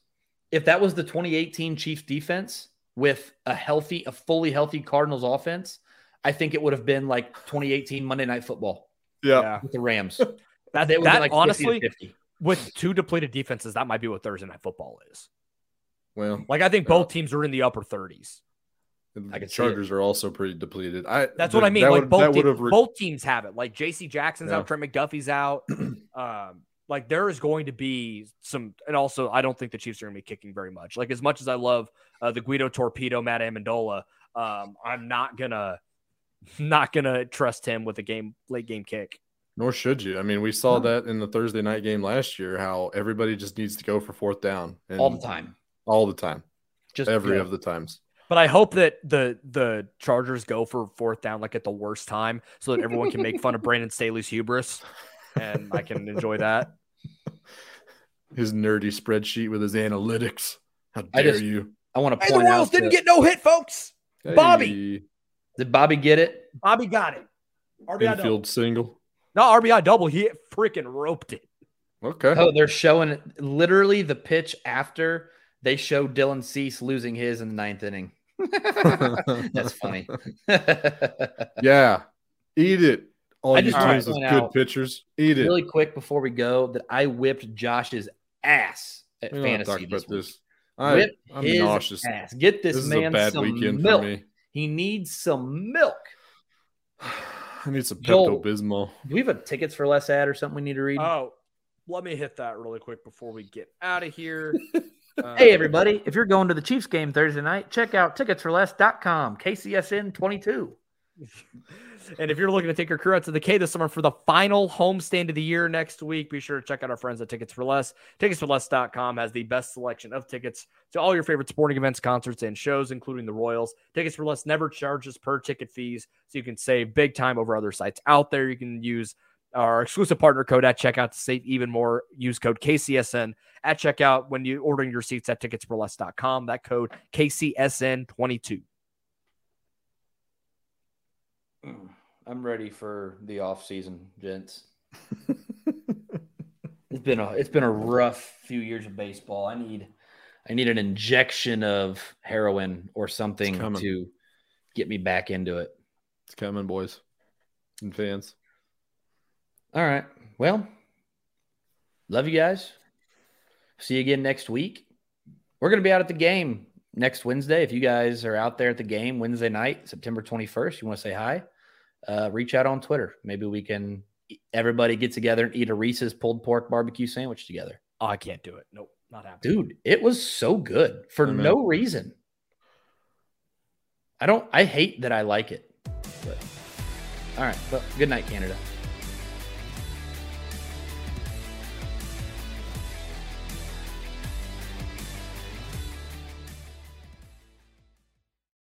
[SPEAKER 2] If that was the 2018 Chiefs defense with a healthy, a fully healthy Cardinals offense, I think it would have been like 2018 Monday Night Football with the Rams.
[SPEAKER 5] That,
[SPEAKER 2] They would have
[SPEAKER 5] that
[SPEAKER 2] like
[SPEAKER 5] honestly,
[SPEAKER 2] 50.
[SPEAKER 5] with two depleted defenses, that might be what Thursday night football is.
[SPEAKER 4] Well,
[SPEAKER 5] Like I think both teams are in the upper 30s.
[SPEAKER 2] I
[SPEAKER 4] the Chargers are also pretty depleted. I
[SPEAKER 5] That's what I mean. Like
[SPEAKER 4] would-
[SPEAKER 5] both,
[SPEAKER 4] that
[SPEAKER 5] te-
[SPEAKER 4] re-
[SPEAKER 5] both teams have it. Like JC Jackson's
[SPEAKER 4] Yeah.
[SPEAKER 5] out, Trent McDuffie's out. um, like there is going to be some, and also I don't think the Chiefs are going to be kicking very much. Like as much as I love uh, the Guido Torpedo, Matt Ammendola, um, I'm not gonna, not gonna trust him with a game late game kick.
[SPEAKER 4] Nor should you. I mean, we saw that in the Thursday night game last year. How everybody just needs to go for fourth down and
[SPEAKER 2] all the time.
[SPEAKER 4] all the time,
[SPEAKER 2] Just
[SPEAKER 4] every
[SPEAKER 2] go.
[SPEAKER 4] of the times.
[SPEAKER 5] But I hope that the the Chargers go for fourth down like at the worst time, so that everyone can make fun of Brandon Staley's hubris. and I can enjoy that.
[SPEAKER 4] His nerdy spreadsheet with his analytics. How
[SPEAKER 2] I
[SPEAKER 4] dare
[SPEAKER 2] just-
[SPEAKER 4] you?
[SPEAKER 2] I want to
[SPEAKER 5] Hey, the
[SPEAKER 2] point
[SPEAKER 5] Royals didn't
[SPEAKER 2] that-
[SPEAKER 5] get no hit, folks. Bobby.
[SPEAKER 4] Hey,
[SPEAKER 2] Did Bobby get it?
[SPEAKER 5] Bobby got it. RBI double.
[SPEAKER 4] single.
[SPEAKER 5] No, RBI double. He freaking roped it.
[SPEAKER 4] Okay.
[SPEAKER 2] Oh, they're showing literally the pitch after they show Dylan Cease losing his in the ninth inning. That's funny.
[SPEAKER 4] Yeah. Eat it. All
[SPEAKER 2] I
[SPEAKER 4] you
[SPEAKER 2] just
[SPEAKER 5] wanna
[SPEAKER 4] teams with good
[SPEAKER 2] out
[SPEAKER 4] pitchers. Eat it.
[SPEAKER 2] really quick before we go, that I whipped Josh's ass at
[SPEAKER 4] We don't have to
[SPEAKER 2] fantasy
[SPEAKER 4] talk
[SPEAKER 2] this
[SPEAKER 4] about
[SPEAKER 2] week.
[SPEAKER 4] this. I,
[SPEAKER 2] Whip
[SPEAKER 4] I'm
[SPEAKER 2] his
[SPEAKER 4] nauseous.
[SPEAKER 2] ass. Get this,
[SPEAKER 4] This is
[SPEAKER 2] man
[SPEAKER 4] a bad
[SPEAKER 2] some
[SPEAKER 4] weekend
[SPEAKER 2] milk.
[SPEAKER 4] For me.
[SPEAKER 2] He needs some milk.
[SPEAKER 4] I need some
[SPEAKER 2] Joel.
[SPEAKER 4] Pepto Bismol.
[SPEAKER 2] Do we have a tickets for less ad or something we need to read?
[SPEAKER 5] Oh, let me hit that really quick before we get out of here. Uh,
[SPEAKER 2] Hey, everybody. If you're going to the Chiefs game Thursday night, check out ticketsforless.com, KCSN 22.
[SPEAKER 5] And if you're looking to take your crew out to the K this summer for the final homestand of the year next week, be sure to check out our friends at Tickets for Less. Ticketsforless.com has the best selection of tickets to all your favorite sporting events, concerts, and shows, including the Royals. Tickets for Less never charges per ticket fees, so you can save big time over other sites out there. You can use our exclusive partner code at checkout to save even more. Use code KCSN at checkout when you're ordering your seats at ticketsforless.com. That code KCSN22. Mm.
[SPEAKER 2] I'm ready for the off season, gents. it's been a it's been a rough few years of baseball. I need I need an injection of heroin or something to get me back into it.
[SPEAKER 4] It's coming, boys and fans.
[SPEAKER 2] All right. Well, love you guys. See you again next week. We're going to be out at the game next Wednesday. If you guys are out there at the game Wednesday night, September 21st, you want to say hi, uh, reach out on Twitter. Maybe we can everybody get together and eat a Reese's pulled pork barbecue sandwich together.
[SPEAKER 5] Oh, I can't do it. Nope, not happening.
[SPEAKER 2] Dude, it was so good for no reason. I don't, I hate that I like it. But, all right. Well, good night, Canada.